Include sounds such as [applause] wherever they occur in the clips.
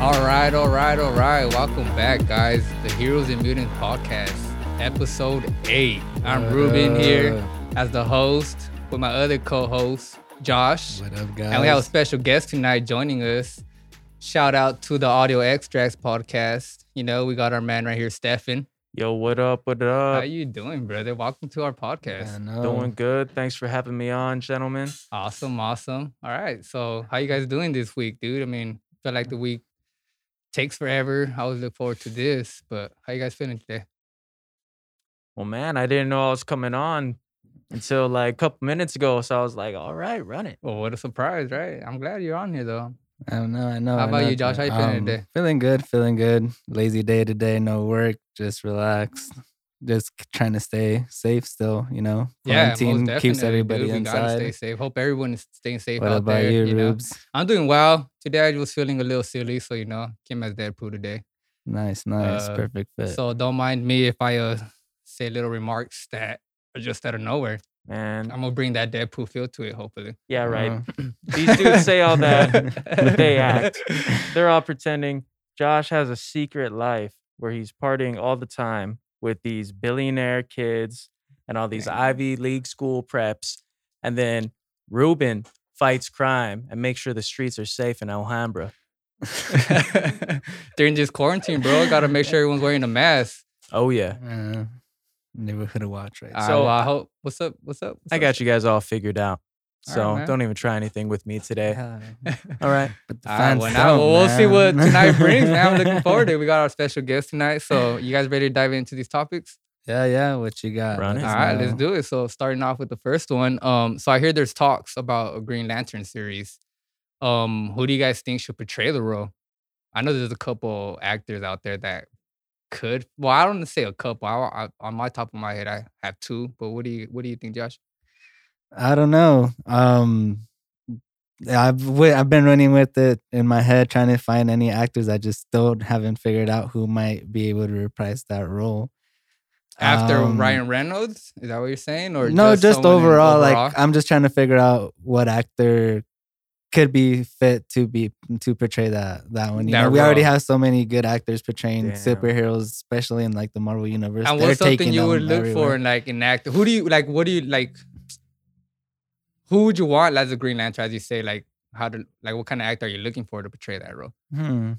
All right, all right, all right. Welcome back, guys. The Heroes and Mutants podcast, episode eight. I'm Ruben here as the host with my other co-host, Josh. What up, guys? And we have a special guest tonight joining us. Shout out to the Audio Extracts podcast. You know, we got our man right here, Stefan. Yo, what up? What up? How you doing, brother? Welcome to our I podcast. know. Uh, doing good. Thanks for having me on, gentlemen. Awesome, awesome. All right. So how you guys doing this week, dude? I mean, feel like the week takes forever. I always look forward to this, but how you guys feeling today? Well, man, I didn't know I was coming on until like a couple minutes ago. So I was like, all right, run it. Well, what a surprise, right? I'm glad you're on here though. I don't know. I know. How I about know. you, Josh? How you feeling Um, today? Feeling good. Feeling good. Lazy day today. No work. Just relaxed. Just trying to stay safe still. You know, Yeah, most Quarantine definitely. keeps everybody dude. We gotta stay safe. Hope everyone is staying safe What out about there. you, you know? Rubes? I'm doing well. Today I was feeling a little silly, so you know, came as Deadpool today. Nice, nice, Uh, perfect fit. So don't mind me if I uh, say little remarks that are just out of nowhere. Man. I'm gonna bring that Deadpool feel to it, hopefully. Yeah, right. Uh, [clears throat] These dudes say all that, but [laughs] they act. They're all pretending. Josh has a secret life where he's partying all the time with these billionaire kids and all these Dang. Ivy League school preps. And then Ruben fights crime and makes sure the streets are safe in Alhambra. [laughs] During this quarantine, bro, gotta make sure everyone's wearing a mask. Oh, yeah. uh, neighborhood watch right. So- well, I hope. What's up? What's up? What's I up? got you guys all figured out. All right, So man. don't even try anything with me today. [laughs] All right. but the All right, fans well, now, don't, well, we'll see what tonight brings, man. I'm looking forward to it. [laughs] We got our special guest tonight. So, you guys ready to dive into these topics? Yeah, yeah. What you got? Run it. Let All right, let's do it. So, starting off with the first one. Um, so I hear there's talks about a Green Lantern series. Um, who do you guys think should portray the role? I know there's a couple actors out there that could. Well, I don't want to say a couple. I, I, on my top of my head, I have two. But what do you what do you think, Josh? I don't know. Um, I've wi- I've been running with it in my head, trying to find any actors. I just still haven't figured out who might be able to reprise that role. After Um, Ryan Reynolds, is that what you're saying, or no, just, someone in overall, Like I'm just trying to figure out what actor could be fit to be to portray that that one. You That know, we already have so many good actors portraying Damn. superheroes, especially in like the Marvel universe. and They're what's something you would look for in like an actor? Who do you like? What do you like? Who would you want as a Green Lantern? As you say, like how to like what kind of actor are you looking for to portray that role? Hmm.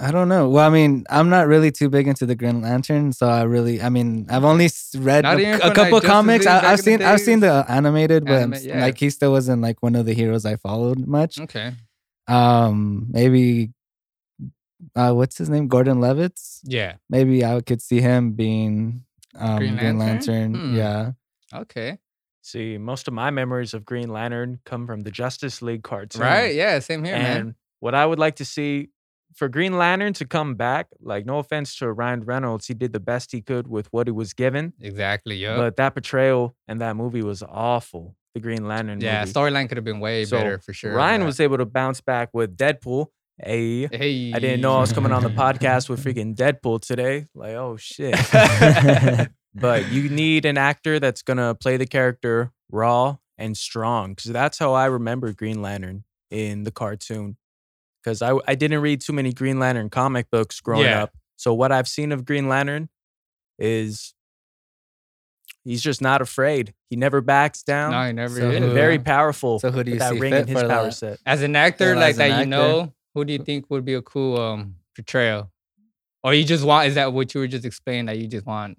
I don't know. Well, I mean, I'm not really too big into the Green Lantern, so I really, I mean, I've only read a, a from, like, couple comics. I, I've seen, I've seen the animated, but Anima- yeah. like he still wasn't like one of the heroes I followed much. Okay. Um, maybe, uh, what's his name? Gordon Levitt. Yeah. Maybe I could see him being um Green Green, Lantern? Lantern. Hmm. Yeah. Okay. See, most of my memories of Green Lantern come from the Justice League cartoon. Right. Yeah. Same here, man. and what I would like to see for Green Lantern to come back, like no offense to Ryan Reynolds, he did the best he could with what he was given. Exactly. Yeah. But that portrayal and that movie was awful. The Green Lantern Yeah. Storyline could have been way So, better for sure. Ryan was able to bounce back with Deadpool. Hey, Hey. I didn't know I was coming on the podcast with [laughs] freaking Deadpool today. Like, oh shit. [laughs] [laughs] but you need an actor that's gonna play the character raw and strong because that's how I remember Green Lantern in the cartoon. Because I I didn't read too many Green Lantern comic books growing Yeah. up, so what I've seen of Green Lantern is he's just not afraid. He never backs down. No, he never So did. and very powerful. So who do you with that see ring fit in his for power that? set. As an actor, Yeah, like as that, an you know, who do you think would be a cool um portrayal? Or you just want? Is that what you were just explaining? That you just want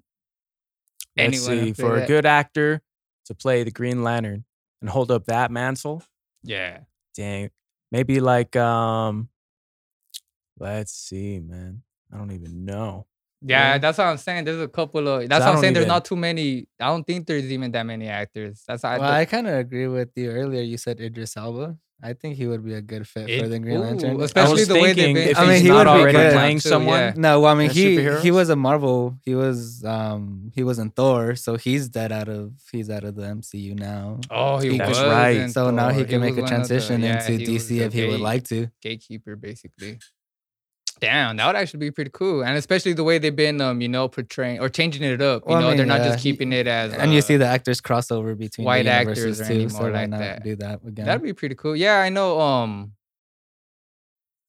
Let's anyone see play for a good actor to play the Green Lantern and hold up that mantle. Yeah. Dang. Maybe like um let's see, man. I don't even know. Yeah, Yeah. that's what I'm saying. There's a couple of that's I what I'm don't saying. There's not too many. I don't think there's even that many actors. That's how I Well, thought- I kind of agree with you earlier. You said Idris Elba. I think he would be a good fit for the Green ooh, Lantern. especially was the way thinking if I mean, he's he not would be already good. playing Too, someone. yeah. No, well, I mean he he was a Marvel. He was um he was in Thor, so he's dead out of he's out of the MCU now. Oh, he He was. Right. So now he Thor. can make a of the- transition yeah, into DC if he would like to. gatekeeper, basically. Damn, that would actually be pretty cool, and especially the way they've been, um, you know, portraying or changing it up. You Well, I know, they're not yeah, just keeping it as. and you uh, see the actors crossover between white the actors too. any So more why like not that. do that again? That'd be pretty cool. Yeah, I know. Um,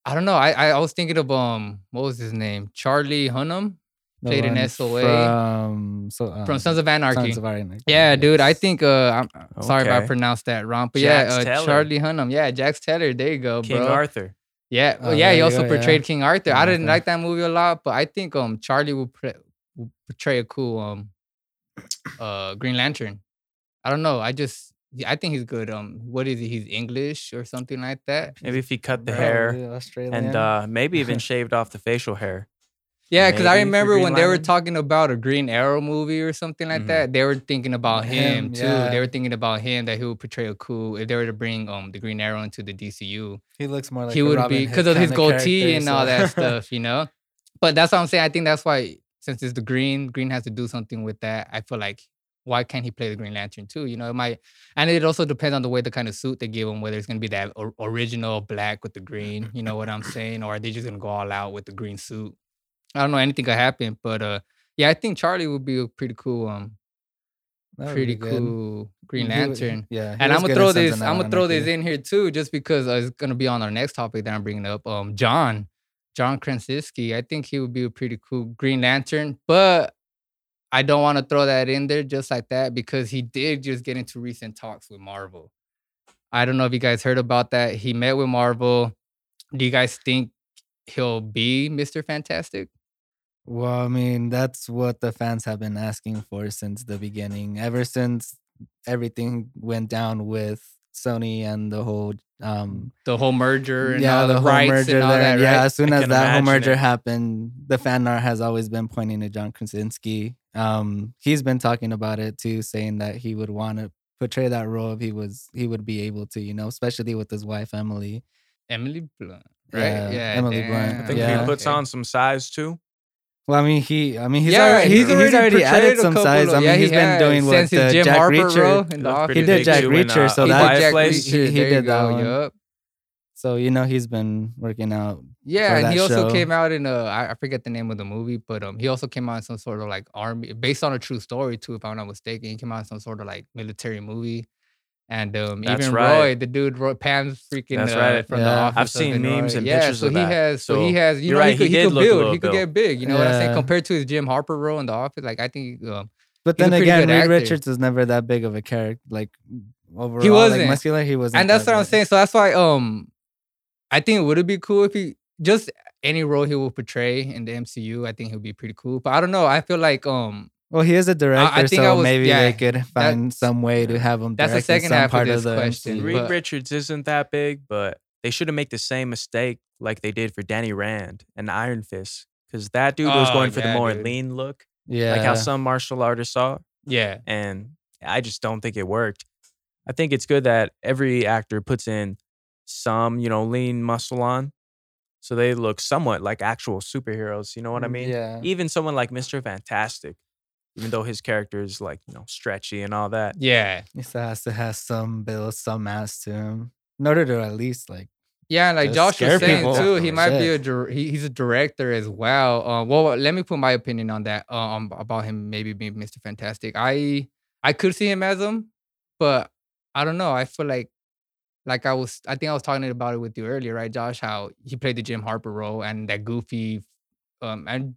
I don't know. I, I I was thinking of um what was his name? Charlie Hunnam The Played in SOA. from so um, from Sons of Anarchy. Sons of Anarchy. yeah, dude. I think uh I'm uh, sorry if I pronounced that wrong, but Jax yeah, uh, Charlie Hunnam. Yeah, Jax Teller. There you go, King bro. Arthur. Yeah, well, Oh, yeah. He also go, yeah. portrayed King Arthur. I didn't like that movie a lot, but I think um Charlie will, pre- will portray a cool um uh Green Lantern. I don't know. I just I think he's good. Um, what is he? He's English or something like that. Maybe if he cut the Bro, hair Australian. and uh, maybe even [laughs] shaved off the facial hair. Yeah, because I remember when they were talking about a Green Arrow movie or something like Mhm. that, they were thinking about him, Him, too. yeah. They were thinking about him that he would portray a cool. If they were to bring um the Green Arrow into the DCU, he looks more like he a would Robin be because of his goatee and all that [laughs] stuff, you know. But that's what I'm saying. I think that's why since it's the Green, Green has to do something with that. I feel like why can't he play the Green Lantern too? You know, it might, and it also depends on the way the kind of suit they give him, whether it's gonna be that or, original black with the green. You know what I'm saying? Or are they just gonna go all out with the green suit? I don't know. Anything could happen, but uh, yeah, I think Charlie would be a pretty cool, um, That pretty good. cool Green would- Lantern. Yeah, And I'm gonna throw this. I'm gonna throw this in here too, just because uh, it's gonna be on our next topic that I'm bringing up. Um, John, John Krasinski. I think he would be a pretty cool Green Lantern, but I don't want to throw that in there just like that because he did just get into recent talks with Marvel. I don't know if you guys heard about that. He met with Marvel. Do you guys think he'll be Mr. Fantastic? Well, I mean, that's what the fans have been asking for since the beginning. Ever since everything went down with Sony and the whole um The whole merger and yeah, all the, the, whole rights merger and all there. that, yeah, as soon I as that whole merger it. happened, the fan art has always been pointing to John Krasinski. Um, he's been talking about it too, saying that he would want to portray that role if he was he would be able to, you know, especially with his wife Emily. Emily Blunt, right? Yeah, Emily Blunt. I think Yeah. he puts okay. on some size too. Well, I mean, he, I mean, he's yeah, already, he's, he's already, portrayed added some size. of- I mean, yeah, he's he been has, doing what since the Jim Jack Harper Reacher. role in He the looked office. pretty He did Jack too in, Reacher, uh, so He that- did Jack Place. Reacher, He- he there you did that one. yup. So you know he's been working out. Yeah, for and he also show. came out in a I forget the name of the movie, but um he also came out in some sort of like army based on a true story too, if I'm not mistaken. He came out in some sort of like military movie. And um even right. Roy, the dude Roy Pam's freaking That's uh, right. from the Yeah. office. I've of seen Roy. memes and yeah, pictures so of he that. has so, he So, has you you're know right, he could, he he could build, he could get big. You know what I'm saying? Compared to his Jim Harper role in the office, like I think um But then again, good Reed actor. Richards is never that big of a character. Like overall, he wasn't. Like, muscular. He wasn't. and that's that what I'm saying. So that's why um I think it would be cool if he just any role he will portray in the MCU, I think he'll be pretty cool. But I don't know. I feel like um Well, he is a director, think I so was- maybe yeah, they could find some way to have him. That's the second some half of part this the question, Reed but- Richards isn't that big, but they should have made the same mistake like they did for Danny Rand and Iron Fist, because that dude was Oh, going for yeah, the more dude. lean look, Yeah, like how some martial artists saw, yeah. and I just don't think it worked. I think it's good that every actor puts in some, you know, lean muscle on, so they look somewhat like actual superheroes. You know what I Mm, mean? Yeah. Even someone like Mister Fantastic, even though his character is like you know stretchy and all that. Yeah. He still has to have some build, some mass to him, in order to at least like. Yeah, like Josh scare was saying people. too, he Shit. might be a dir- he, he's a director as well. Uh, well, let me put my opinion on that. Um, about him maybe being Mr. Fantastic. I I could see him as him, but I don't know. I feel like like I was I think I was talking about it with you earlier, right, Josh? How he played the Jim Harper role and that goofy, um, and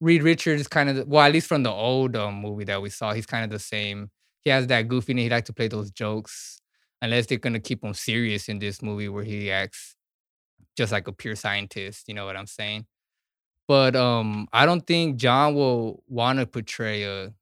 Reed Richards is kind of the, well, at least from the old um, movie that we saw, he's kind of the same. He has that goofiness. He likes to play those jokes unless they're gonna keep him serious in this movie where he acts just like a pure scientist. You know what I'm saying? But um, I don't think John will want to portray a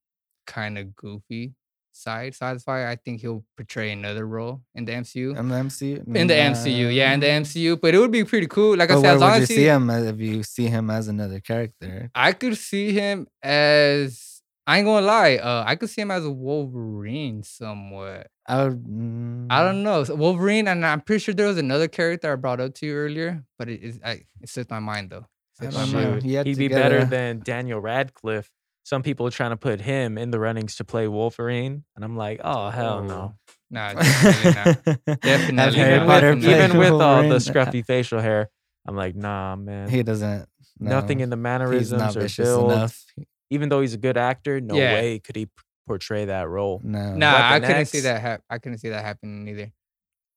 kind of goofy side. So that's why I think he'll portray another role in the MCU. In the MCU. in the MCU, yeah, in the MCU. But it would be pretty cool. Like I said, as long would you see him as- if you see him as another character? I could see him as I ain't gonna lie. Uh, I could see him as a Wolverine somewhat. I would. mm, I don't know. So Wolverine, and I'm pretty sure there was another character I brought up to you earlier, but it is I, it slipped my mind though. I don't know. He He'd be better a- than Daniel Radcliffe. Some people are trying to put him in the runnings to play Wolverine, and I'm like, oh hell no. Nah, [laughs] definitely not. Definitely not. Potter Even play Even with all the scruffy [laughs] facial hair, I'm like, nah, man. he doesn't. Nothing in the He's mannerisms not or build. enough. Even though he's a good actor, no Yeah. way could he portray that role. No. Nah, I couldn't X. see that. Hap- I couldn't see that happening either.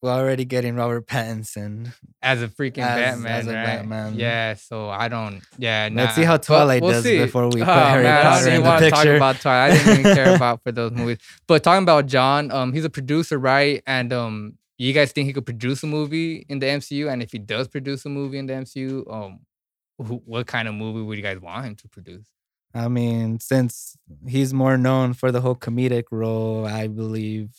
We're already getting Robert Pattinson. as a freaking As- Batman, as a right? Batman. Yeah, so I don't. Yeah, Let's see how Twilight we'll does see. before we put Oh, Harry man, Potter in the to talk picture. about Twilight. I didn't even care [laughs] about for those movies. But talking about John, um, he's a producer, right? And um, you guys think he could produce a movie in the MCU? And if he does produce a movie in the MCU, um, who, what kind of movie would you guys want him to produce? I mean, since he's more known for the whole comedic role, I believe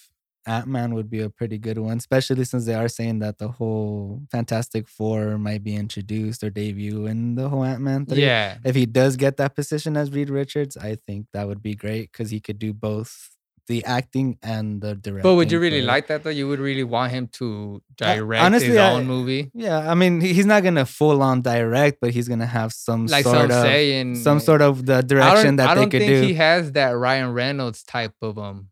Ant Man would be a pretty good one, especially since they are saying that the whole Fantastic Four might be introduced or debut in the whole Ant Man Yeah, If he does get that position as Reed Richards, I think that would be great because he could do both the acting and the directing. but would you really for like that though? You would really want him to direct honestly, his I- own movie, Yeah, I mean, he's not gonna full on direct, but he's gonna have some like sort some of saying some sort of the I don't, direction that I they don't could think do. he has that Ryan Reynolds type of um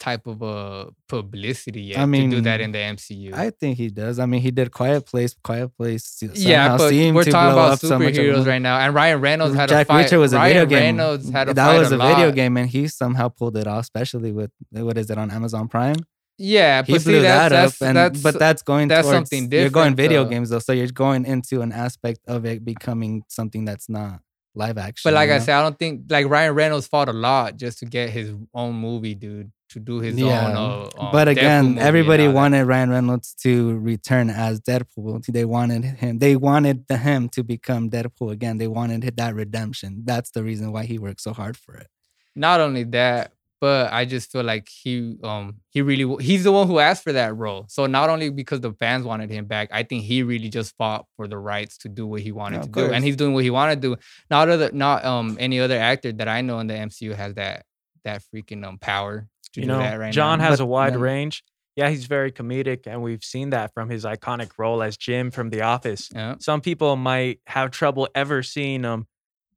type of uh publicity yet I to do that in the MCU. I think he does. I mean, he did Quiet Place. Quiet Place. yeah, but we're to talking about much of superheroes right now, and Ryan Reynolds had Jack a fight. Reacher was a Ryan video game. Reynolds had a that was a, a video game, and he somehow pulled it off, especially with what is it on Amazon Prime? Yeah, He but blew see, that that's, up, and that's but that's going that's towards, something different. You're going video though. games though, so you're going into an aspect of it becoming something that's not live action. But like I know? said, I don't think like Ryan Reynolds fought a lot just to get his own movie, dude, to do his Yeah, own. Uh, um, but again, everybody that. wanted Ryan Reynolds to return as Deadpool. They wanted him. They wanted the- him to become Deadpool again. They wanted that redemption. That's the reason why he worked so hard for it. not only that, but I just feel like he um he really he's the one who asked for that role. So not only because the fans wanted him back, I think he really just fought for the rights to do what he wanted Yeah, to of do, and he's doing what he wanted to do. Not other not um any other actor that I know in the MCU has that that freaking um power to you do know, that right John now. has But a wide then- range. Yeah, he's very comedic, and we've seen that from his iconic role as Jim from The Office. yeah. Some people might have trouble ever seeing him,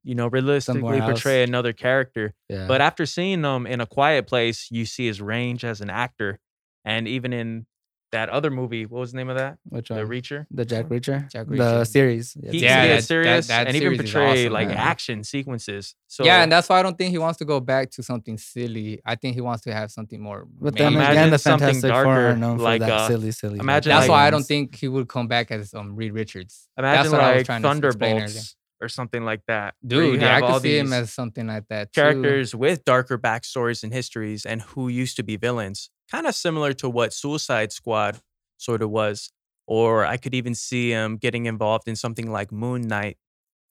you know, realistically portray another character. Yeah. But after seeing him in A Quiet Place, you see his range as an actor, and even in that other movie, what was the name of that? which one? The? Reacher. The Jack Reacher, Jack the Reacher. series. He Yeah, can that- get that- serious that and even series is portray awesome, like man. action sequences. So yeah, and that's why I don't think he wants to go back to something silly. I think he wants to have something more. But main- then again, the something Fantastic Four darker, are known like, for that uh, silly, silly. imagine That's like- why I don't think he would come back as um Reed Richards. imagine That's what I was like trying to. Thunderbolts or something like that. Dude, yeah, I could see him as something like that. Too. characters with darker backstories and histories and who used to be villains. Kind of similar to what Suicide Squad sort of was. Or I could even see him getting involved in something like Moon Knight,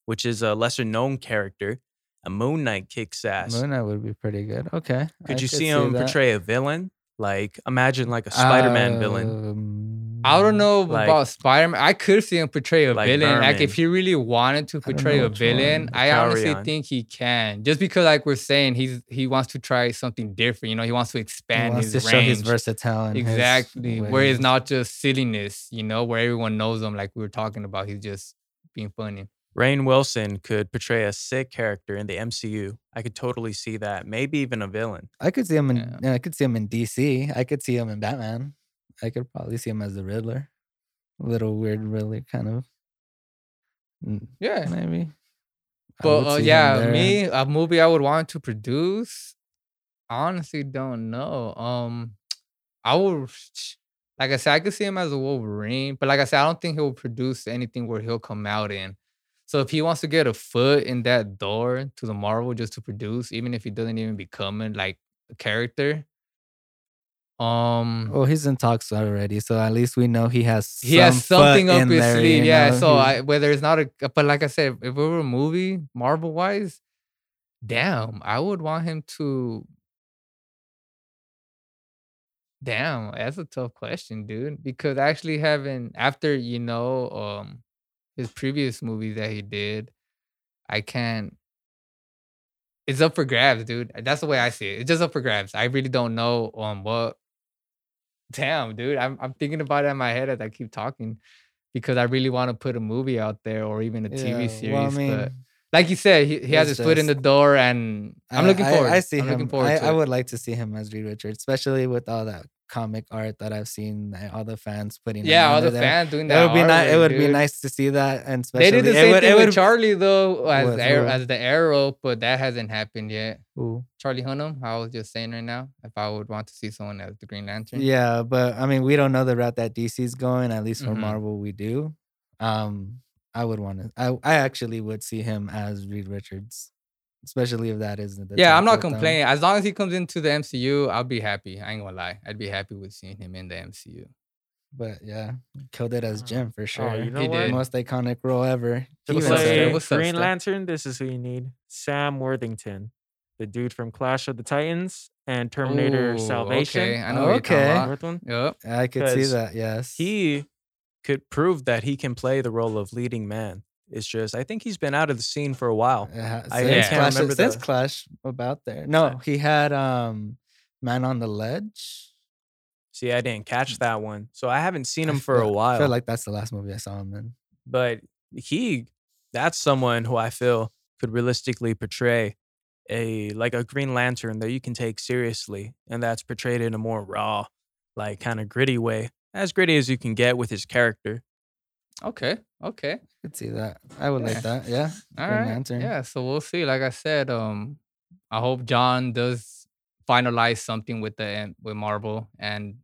which is a lesser known character. A Moon Knight kicks ass. Moon Knight would be pretty good. Okay. could I you see him portray a villain? Like imagine like a Spider-Man villain. Um, I don't mm-hmm. know Like- about Spider Man. I could see him portray a Like villain. Like if he really wanted to portray a villain. I honestly Carrion. think he can. Just because, like we're saying, he's he wants to try something different. You know, he wants to He expand wants his to show his range. versatility. and his exactly. Where it's not just silliness. You know, where everyone knows him. Like we were talking about, he's just being funny. Rainn Wilson could portray a sick character in the MCU. I could totally see that. Maybe even a villain. I could see him in. Yeah. yeah, I could see him in DC. I could see him in Batman. I could probably see him as the Riddler. A little weird Riddler, kind of. Mm, Yeah. Maybe. But uh, yeah, me a movie I would want to produce. Honestly don't know. Um, I would, like I said, I could see him as a Wolverine, but like I said, I don't think he'll produce anything where he'll come out in. So if he wants to get a foot in that door to the Marvel just to produce, even if he doesn't even become it, like a character, um, Well, he's in talks already, so at least we know he has. he has some foot something up his there, sleeve. Yeah. know, So I, whether it's not a, but like I said, if it were a movie, Marvel wise, damn, I would want him to. Damn, that's a tough question, dude. Because actually having after you know um his previous movies that he did, I can't. It's up for grabs, dude. That's the way I see it. It's just up for grabs. I really don't know um what Damn, dude. I'm I'm thinking about it in my head as I keep talking because I really want to put a movie out there or even a TV Yeah, series. well, I mean, but like you said, he, he has his foot in the door and I'm I- looking forward. I, see I'm him. looking forward I, I would like to see him as Reed Richards, especially with all that comic art that I've seen uh, all the fans putting. Yeah, all the there. fans doing It that. would be nice. It would be nice to see that, and especially They did the it same would, thing it with Charlie though, as the, arrow, as the arrow, but that hasn't happened yet. Ooh. Charlie Hunnam, I was just saying right now, if I would want to see someone as the Green Lantern. Yeah, but I mean, we don't know the route that DC's going. At least for Mhm. Marvel, we do. Um, I would want to. I I actually would see him as Reed Richards, especially if that is the. Yeah, I'm not with them. complaining. As long as he comes into the MCU, I'll be happy. I ain't gonna lie. I'd be happy with seeing him in the MCU. But yeah, killed it as Uh, Jim for sure. Oh, you know He what? did. Most iconic role ever. To He What's even up, said play it. Steph? What's up, Green Steph? Lantern, this is who you need: Sam Worthington, the dude from Clash of the Titans and Terminator Ooh, Salvation. Okay, I know you're talking Okay. about. Worth. I could see that. Yes. He could prove that he can play the role of leading man. It's just I think he's been out of the scene for a while. Yeah, I since can't Clash, remember since the- Clash about there. No, he had um Man on the Ledge. See, I didn't catch that one, so I haven't seen I him for a while. I feel like that's the last movie I saw him in. but he that's someone who I feel could realistically portray a like a Green Lantern that you can take seriously, and that's portrayed in a more raw, like kind of gritty way, as gritty as you can get with his character. Okay. Okay. I could see that. I would Yeah. like that. Yeah. All Green right. Lantern. Yeah. So we'll see. Like I said, um, I hope John does finalize something with the M- with Marvel and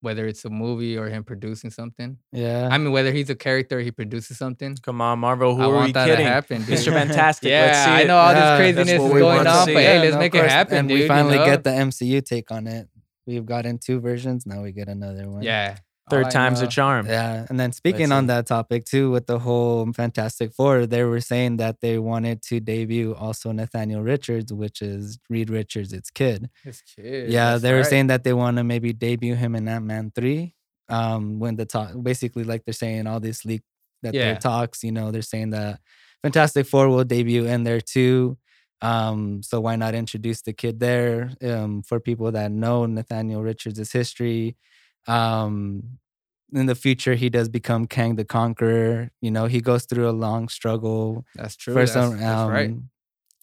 whether it's a movie or him producing something. Yeah. I mean, whether he's a character, he produces something. Come on, Marvel, who I are want you that kidding? to happen, dude. Mr. [laughs] Fantastic, yeah, let's see I know all Yeah, this craziness what is we going want on, but Yeah, hey, let's no, of make it happen, And dude. we finally you know? get the MCU take on it. We've gotten two versions. Now we get another one. yeah. All Third I time's a charm. Yeah. And then speaking on see. that topic too, with the whole Fantastic Four, they were saying that they wanted to debut also Nathaniel Richards, which is Reed Richards' its kid. His kid. Yeah, that's they were right. saying that they want to maybe debut him in Ant Man three. Um, when the talk basically like they're saying all this leak that Yeah. their talks, you know, they're saying that Fantastic Four will debut in there too. Um, so why not introduce the kid there? Um, for people that know Nathaniel Richards' history. Um in the future he does become Kang the Conqueror. You know, he goes through a long struggle That's true. for That's, some that's um, right.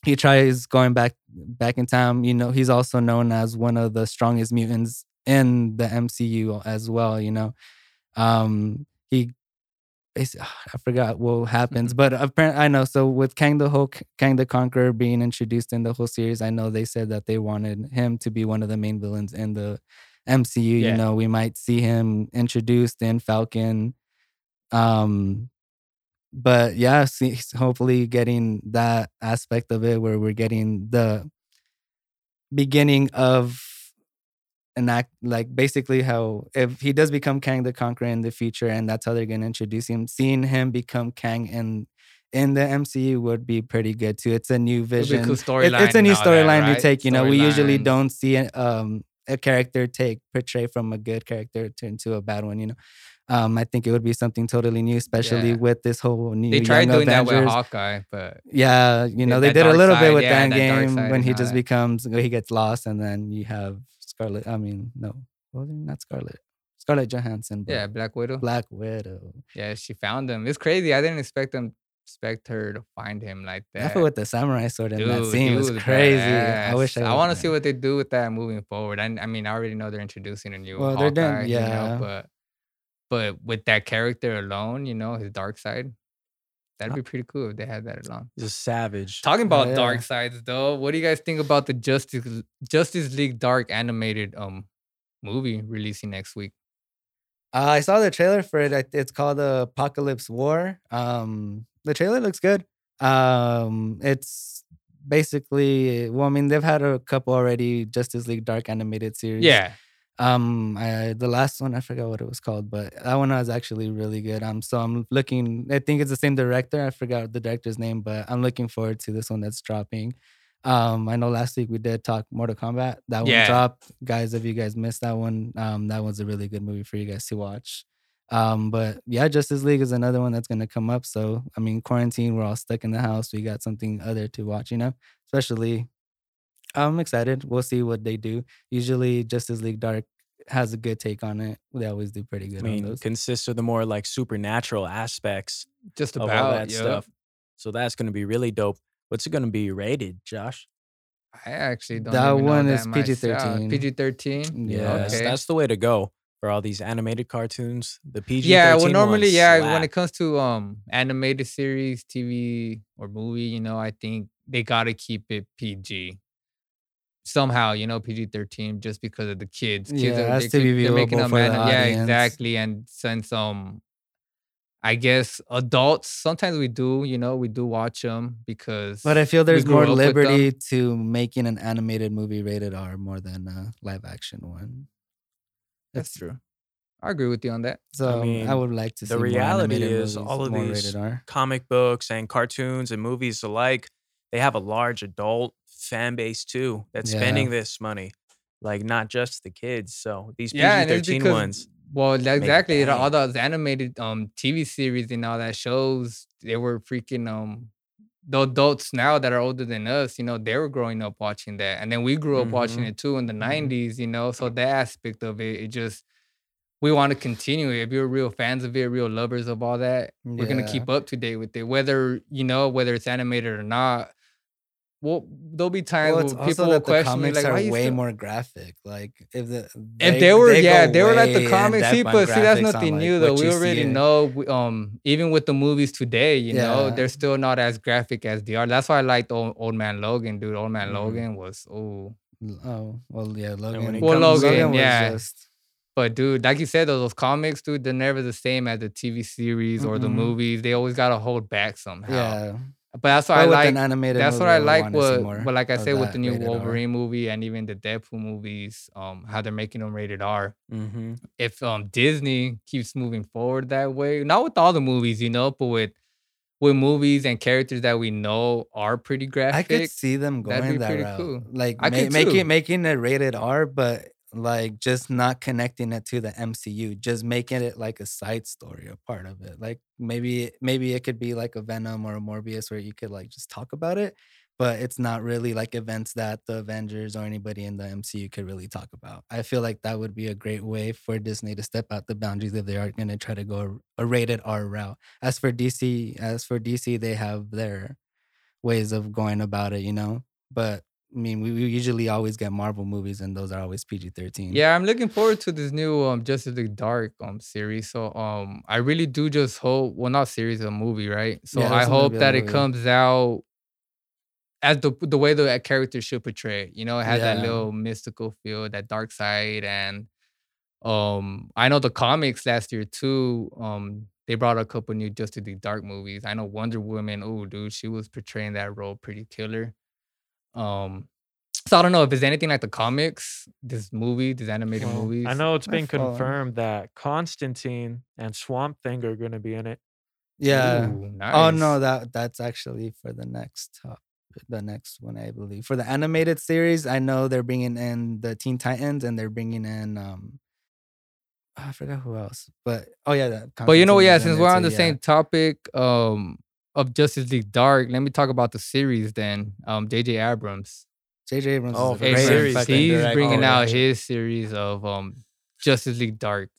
he tries going back back in time you know he's also known as one of the strongest mutants in the mcu as well you know um he basi- i forgot what happens Mhm. but apparently i know so with kang the whole kang the conqueror being introduced in the whole series i know they said that they wanted him to be one of the main villains in the mcu Yeah. you know we might see him introduced in falcon um but yeah see, hopefully getting that aspect of it where we're getting the beginning of an act like basically how if he does become kang the conqueror in the future and that's how they're going to introduce him seeing him become kang in in the mcu would be pretty good too it's a new vision cool It- it's a new storyline you right? take you know we usually don't see um a character take portray from a good character to into a bad one you know um i think it would be something totally new especially Yeah. with this whole new They tried doing that Avengers. with Hawkeye, but Yeah, you know, they did a little bit with yeah, that that game when he just that. becomes he gets lost and then you have Scarlet I mean, no. Well, not Scarlet. Scarlett Johansson, yeah, Black Widow. Black Widow. Yeah, she found him. It's crazy. I didn't expect them expect her to find him like that. That with the samurai sword in that scene he was crazy. I wish I, I want to see what they do with that moving forward. I, I mean, I already know they're introducing a new Well, they're Hawkeye, doing- you know, yeah. but but with that character alone, you know, his dark side, that'd be pretty cool if they had that alone. He's a savage. Talking about yeah. dark sides though, what do you guys think about the Justice Justice League Dark animated um movie releasing next week? Uh, I saw the trailer for it. It's called Apokolips War. Um, the trailer looks good. Um, it's basically well, I mean, they've had a couple already Justice League Dark animated series. Yeah. Um, I, the last one I forgot what it was called, but that one was actually really good. Um, so I'm looking. I think it's the same director. I forgot the director's name, but I'm looking forward to this one that's dropping. Um, I know last week we did talk Mortal Kombat. That one Yeah. dropped, guys. If you guys missed that one, um, that one's a really good movie for you guys to watch. Um, but yeah, Justice League is another one that's gonna come up. So I mean, quarantine, we're all stuck in the house. We got something other to watch, you know. Especially, I'm excited. We'll see what they do. Usually, Justice League Dark has a good take on it. They always do pretty I good on mean, those. consists of the more like supernatural aspects Just of about all that yup. stuff. So that's going to be really dope. What's it going to be rated, Josh? I actually don't. That even one that is myself. PG-13. PG-13. Yeah. Yes, Okay. that's the way to go for all these animated cartoons. The PG. yeah well normally yeah when it comes to um animated series tv or movie you know i think they gotta keep it pg somehow you know pg-13 just because of the kids kids Yeah, are, they to be keep- they're making them anim- yeah exactly and since um i guess adults sometimes we do you know we do watch them because But I feel there's more up with them. liberty to making an animated movie rated R more than a live action one. That's true i agree with you on that So I, mean, would like to see the reality is all of these comic books and cartoons and movies alike, they have a large adult fan base too that's Yeah. spending this money, like not just the kids. So these PG thirteen ones, Well, exactly. All those animated um TV series and all that shows, they were freaking um the adults now that are older than us, you know, they were growing up watching that. And then we grew up watching Mhm. it too in the Mhm. 90s, you know. So that aspect of it, it just we want to continue it. If you're real fans of it, real lovers of all that, we're gonna keep up to date with it. Whether you know, whether it's animated or not. Well, there'll be times Well, it's where also people will that the question you, comics like, are way still- more graphic. Like if the if they were, yeah, they were like the comics. See, but see, that's graphics on, nothing like, new though. We already in- know. we- Um, even with the movies today, you know, they're still not as graphic as they are. That's why I liked old, old Man Logan, dude. Old Man Mhm. Logan was oh, Oh well, yeah, Logan. Well, comes- Logan, was yeah. just- but dude, like you said, those, those comics, dude, they're never the same as the TV series or the Mm-mm. movies. They always gotta hold back somehow. yeah. But that's what I like. That's what I like. What, but like I said, with the new rated R. Wolverine movie and even the Deadpool movies, um, how they're making them rated R. mm-hmm. if um Disney keeps moving forward that way, not with all the movies, you know, but with with movies and characters that we know are pretty graphic. I could see them going that pretty route, cool. like I ma- making making it rated R, but like just not connecting it to the MCU, just making it like a side story, a part of it. Like maybe maybe it could be like a Venom or a Morbius where you could like just talk about it, but it's not really like events that the Avengers or anybody in the MCU could really talk about. I feel like that would be a great way for Disney to step out the boundaries if they are going to try to go a rated R route. As for DC, as for DC, they have their ways of going about it, you know. But I mean, we, we usually always get Marvel movies, and those are always PG thirteen. yeah, I'm looking forward to this new um Justice League Dark um series. So um I really do just hope well not series, a movie, right? So Yeah, I hope that it comes out as the the way the character should portray. it. You know, it has that little mystical feel, that dark side, and um I know the comics last year too. Um they brought a couple new Justice League Dark movies. I know Wonder Woman, oh dude, she was portraying that role pretty killer. Um so I don't know if it's anything like the comics, this movie, these animated Well, movies. I know it's been follow. confirmed that Constantine and Swamp Thing are going to be in it. yeah. Ooh, Oh no, that that's actually for the next top, the next one, I believe. For the animated series, I know they're bringing in the Teen Titans, and they're bringing in um, I forgot who else, but oh yeah, that But you know, Constantine yeah, since we're on the yeah. same topic um of Justice League Dark, let me talk about the series then. Um JJ Abrams. JJ Abrams. Oh, is a great series, fucking he's director. bringing Oh, out gotcha. his series of um Justice League Dark.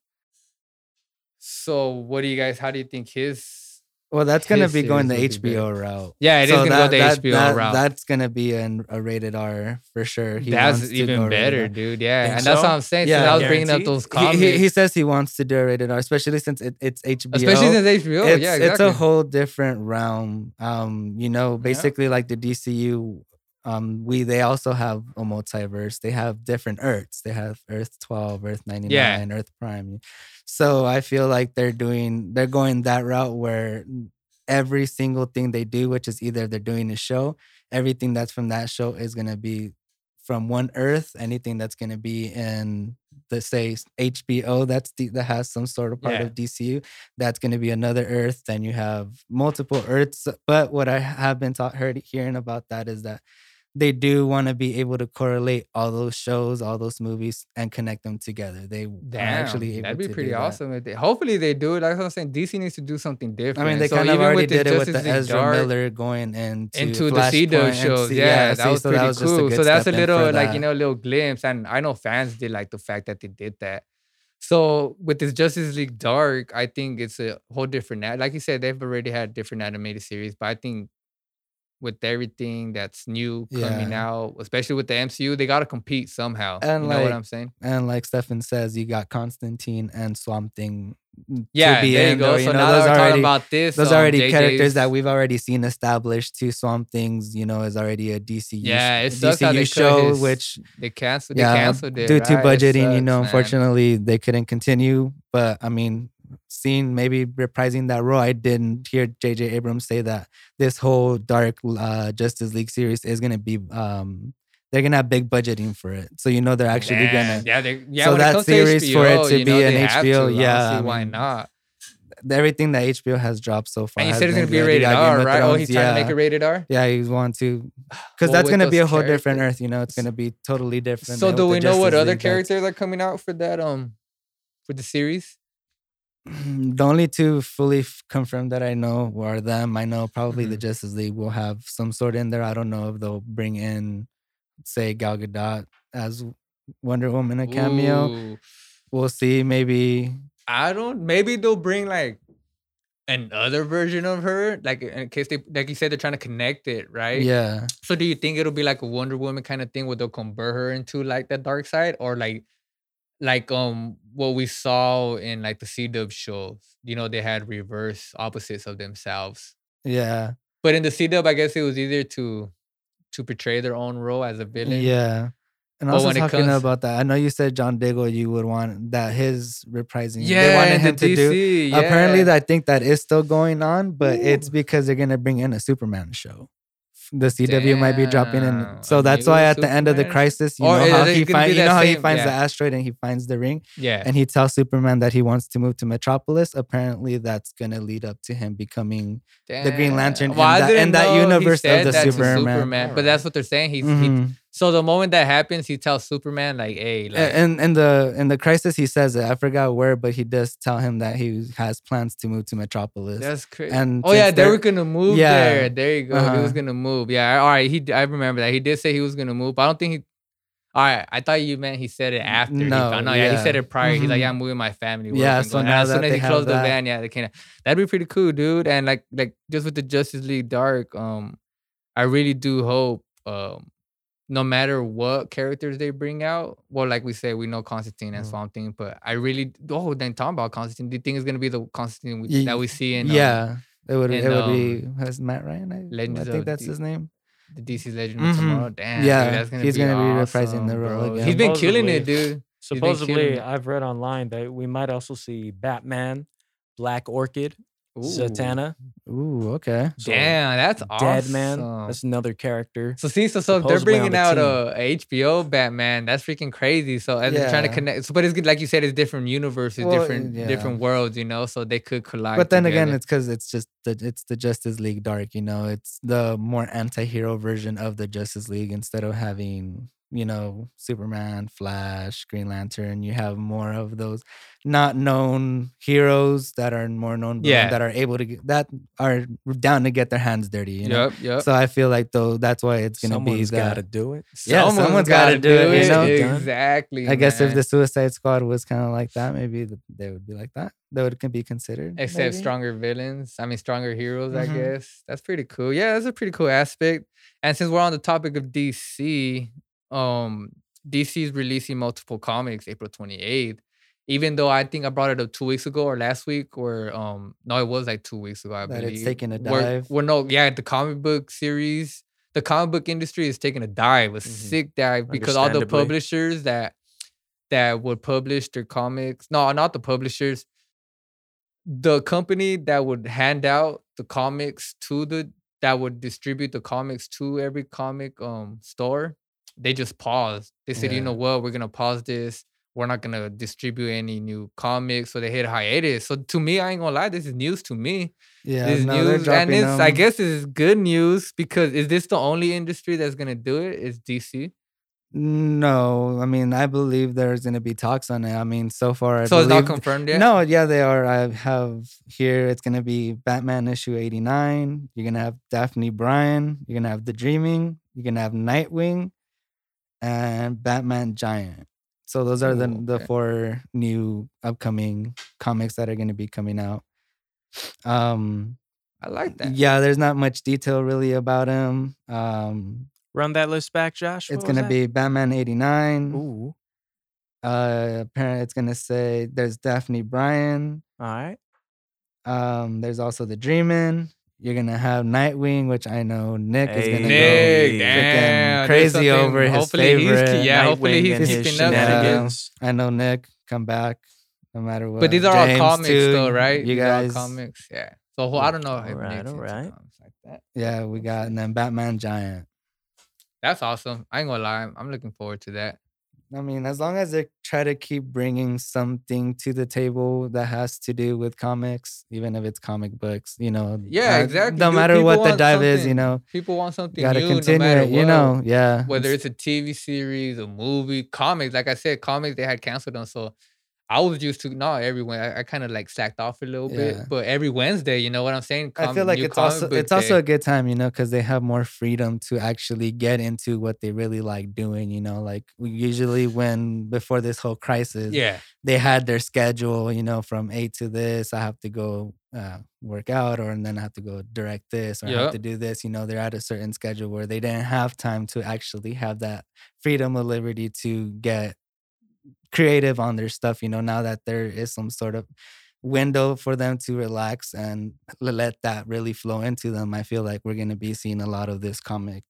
So, what do you guys? How do you think his? Well, that's gonna be going the series would be HBO route. Yeah, it is So gonna that- go the that- HBO that- route. That's gonna be an, a rated R for sure. He That's wants to go even better, dude. Yeah, Think and that's so? what I'm saying. Yeah. since I was bringing up Guaranteed? those He- comics, He, he says he wants to do a rated R, especially since it, it's HBO. especially since HBO. it's, yeah, it's a whole different realm. Um, you know, basically like the DCU. Um, we they also have a multiverse. They have different Earths. They have Earth twelve, Earth ninety nine, Earth Prime. So I feel like they're doing they're going that route where every single thing they do, which is either they're doing a show, everything that's from that show is gonna be from one Earth. Anything that's gonna be in the say HBO that's the, that has some sort of part Yeah. of DCU, that's gonna be another Earth. Then you have multiple Earths. But what I have been taught heard hearing about that is that they do want to be able to correlate all those shows, all those movies, and connect them together. They Damn, actually able that'd be to pretty do that. awesome. If they, hopefully they do it. Like I was saying, DC needs to do something different. I mean, they So kind of already with did it with the Ezra Dark- Miller going into into the CW shows. see- Yeah, that see, was so pretty just a cool. So that's a step in for little like you know, a little glimpse. And I know fans did like the fact that they did that. So with this Justice League Dark, I think it's a whole different. Like you said, they've already had different animated series, but I think with everything that's new coming Yeah. out, especially with the MCU, they gotta compete somehow. And, you know what I'm saying? And like Stefan says, you got Constantine and Swamp Thing. Yeah, to be there you go. though, so know, now those we're talking about this, those um, already characters that we've already seen established. Two Swamp Things, you know, is already a DCU. Yeah, sh- it they DCU show, his- which they canceled. yeah, they canceled it due to right? Budgeting, you sucks, know, man. unfortunately they couldn't continue. But I mean, seeing maybe reprising that role, I didn't hear J.J. Abrams say that this whole Dark uh, Justice League series is gonna be. um they're gonna have big budgeting for it, so you know they're actually Man, gonna Yeah, they, yeah. so that series to for it to be know, an HBO, to. Yeah, why not? everything that HBO has dropped so far. And you said it's gonna be. Rated R, right? Oh, Thrones, he's trying to make yeah. it rated R. Yeah, he's want to, because Well, that's gonna be a whole different Earth. You know, it's gonna be totally different. So do we know what other characters are coming out for that? Um, for the series. The only two fully f- confirmed that I know are them. I know probably the Mhm. Justice League will have some sort in there. I don't know if they'll bring in, say, Gal Gadot as Wonder Woman a cameo. Ooh, We'll see. Maybe I don't. Maybe they'll bring like another version of her, like in case they, like you said, they're trying to connect it, right? yeah. So do you think it'll be like a Wonder Woman kind of thing where they'll convert her into like the dark side, or like, like um what we saw in like the C Dub shows? You know, they had reverse opposites of themselves. Yeah. But in the C Dub, I guess it was easier to to portray their own role as a villain. Yeah. And But also talking comes- about that, I know you said John Diggle, you would want that his reprising. yeah. they wanted him to do. DC, Apparently, yeah. that I think that is still going on, but it's because they're gonna bring in a Superman show. The CW might be dropping in, so that's why at the end of the crisis, you Or know how he finds, you know how he finds the asteroid and he finds the ring, yeah. and he tells Superman that he wants to move to Metropolis. Apparently, that's gonna lead up to him becoming the Green Lantern Well, in that- in that universe of the to Superman. But that's what they're saying. He's he, Mhm. So the moment that happens, he tells Superman like, "Hey, like, and in the in the crisis he says it i forgot where but he does tell him that he has plans to move to metropolis that's crazy." and oh yeah, they they're- were gonna move Yeah. there. There you go. He was Uh-huh. gonna move. Yeah. All right. He. I remember that. He did say he was gonna move. I don't think he. All right. I thought you meant he said it after. he no, found- no. Yeah. He said it prior. He's like. "Yeah, I'm moving my family." Yeah, so now as soon as he closed the van, yeah, they can't. That'd be pretty cool, dude. And like, like just with the Justice League Dark, um, I really do hope, um, no matter what characters they bring out, well, like we said, we know Constantine and Mhm. Swamp Thing, but I really, oh, then talking about Constantine, do you think it's gonna be the Constantine we, Ye- that we see in um, yeah it would in, it would be um, has matt ryan i, Legends I of think that's D- his name the DC Legend Mhm. of Tomorrow? Damn, Yeah, dude, that's gonna he's be gonna be reprising the role again. He's been killing it, dude. He's been killing Supposedly. I've read online that we might also see Batman, Black Orchid, Ooh. Zatanna, Ooh, okay so Damn, that's awesome. Dead Man. That's another character. So see, so so they're bringing the out team. Uh, a HBO Batman. That's freaking crazy. So and they're trying to connect. So, but it's like you said, it's different universes, Well, different yeah. different worlds. You know, so they could collide. but then again it's because it's just the it's the justice league dark you know it's the more anti-hero version of the justice league instead of having you know superman flash green lantern you have more of those not known heroes that are more known Yeah. that are able to get that are down to get their hands dirty you know Yep, yep. so i feel like though that's why it's gonna Someone's be Someone's got to do it. Yeah, someone's gotta do it, you know? Exactly. i guess if the suicide squad was kind of like that maybe they would be like that they would can be considered Except maybe. stronger villains. I mean, stronger heroes. I Mhm. guess that's pretty cool. Yeah, that's a pretty cool aspect. And since we're on the topic of DC, um, DC is releasing multiple comics April twenty eighth. Even though I think I brought it up two weeks ago or last week, or um, no, it was like two weeks ago. I That believe it's taking a dive. Well, no, yeah, the comic book series, the comic book industry is taking a dive, a Mm-hmm. Mhm. sick dive, because all the publishers that that would publish their comics, no, not the publishers, the company that would hand out the comics to the that would distribute the comics to every comic um store, they just paused. They said, you know what, we're gonna pause this. We're not gonna distribute any new comics, so they hit hiatus. So to me, I ain't gonna lie, this is news to me yeah this no, news, and it's I guess this is good news because is this the only industry that's gonna do it? Is DC? No, I mean I believe there's gonna be talks on it. I mean, so far I so it's not confirmed yet. No, yeah, they are. I have here. It's gonna be Batman issue eighty nine. You're gonna have Daphne Byrne. You're gonna have The Dreaming. You're gonna have Nightwing, and Batman Giant. So those are the Ooh, the okay. four new upcoming comics that are gonna be coming out. Um, I like that. Yeah, there's not much detail really about him. Um, Run that list back, Josh. it's What was gonna be Batman '89. Ooh. Uh, apparently, it's gonna say there's Daphne Byrne. All right. Um, there's also the Dreamin'. You're gonna have Nightwing, which I know Nick is gonna Nick, go damn, crazy over his hopefully he's- favorite. yeah, hopefully Nightwing he's and his keeping up. Yeah. shenanigans. I know Nick come back no matter what. But these are all comics, too, though, right? You These are all guys, comics, yeah. So I don't know if Alright, Nick's into alright. like that. yeah, we got and then Batman Giant. That's awesome. I ain't gonna lie, I'm looking forward to that. I mean, as long as they try to keep bringing something to the table that has to do with comics, even if it's comic books, you know. Yeah, uh, exactly, No dude. matter what the dive is, you know, People want something got to new, continue no matter it. You what. know, yeah. whether it's- it's a TV series, a movie, comics. Like I said, comics they had canceled them, so I was used to not every I, I kind of like slacked off a little Yeah. bit, but every Wednesday, you know what I'm saying? I feel like it's also it's also a good time, you know, because they have more freedom to actually get into what they really like doing. You know, like usually when before this whole crisis, yeah, they had their schedule, you know, from eight to this, I have to go uh, work out, or and then I have to go direct this, or I have to do this. You know, they're at a certain schedule where they didn't have time to actually have that freedom of liberty to get creative on their stuff. You know, now that there is some sort of window for them to relax and let that really flow into them, I feel like we're gonna be seeing a lot of this comic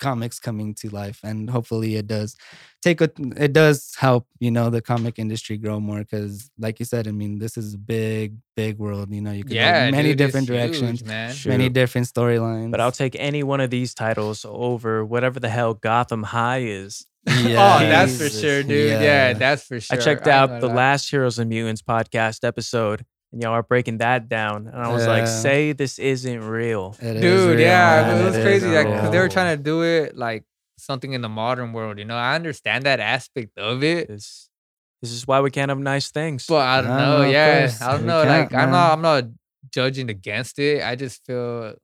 comics coming to life and hopefully it does take a it does help you know the comic industry grow more because like you said i mean this is a big big world you know you can go yeah, many dude, different directions huge, man. Many Shoot. different storylines But I'll take any one of these titles over whatever the hell Gotham High is. Oh, that's for sure, dude. Yeah, that's for sure. I checked out gonna the lie. last Heroes and Mutants podcast episode, and y'all are breaking that down. And I was like, say this isn't real. It is dude. real, yeah, man, it was is crazy. Like, 'cause they were trying to do it like something in the modern world. You know, I understand that aspect of it, This, this is why we can't have nice things. but I don't No, know. of Yeah, course, I don't know. can't, Like, I'm not. I'm not judging against it. I just feel.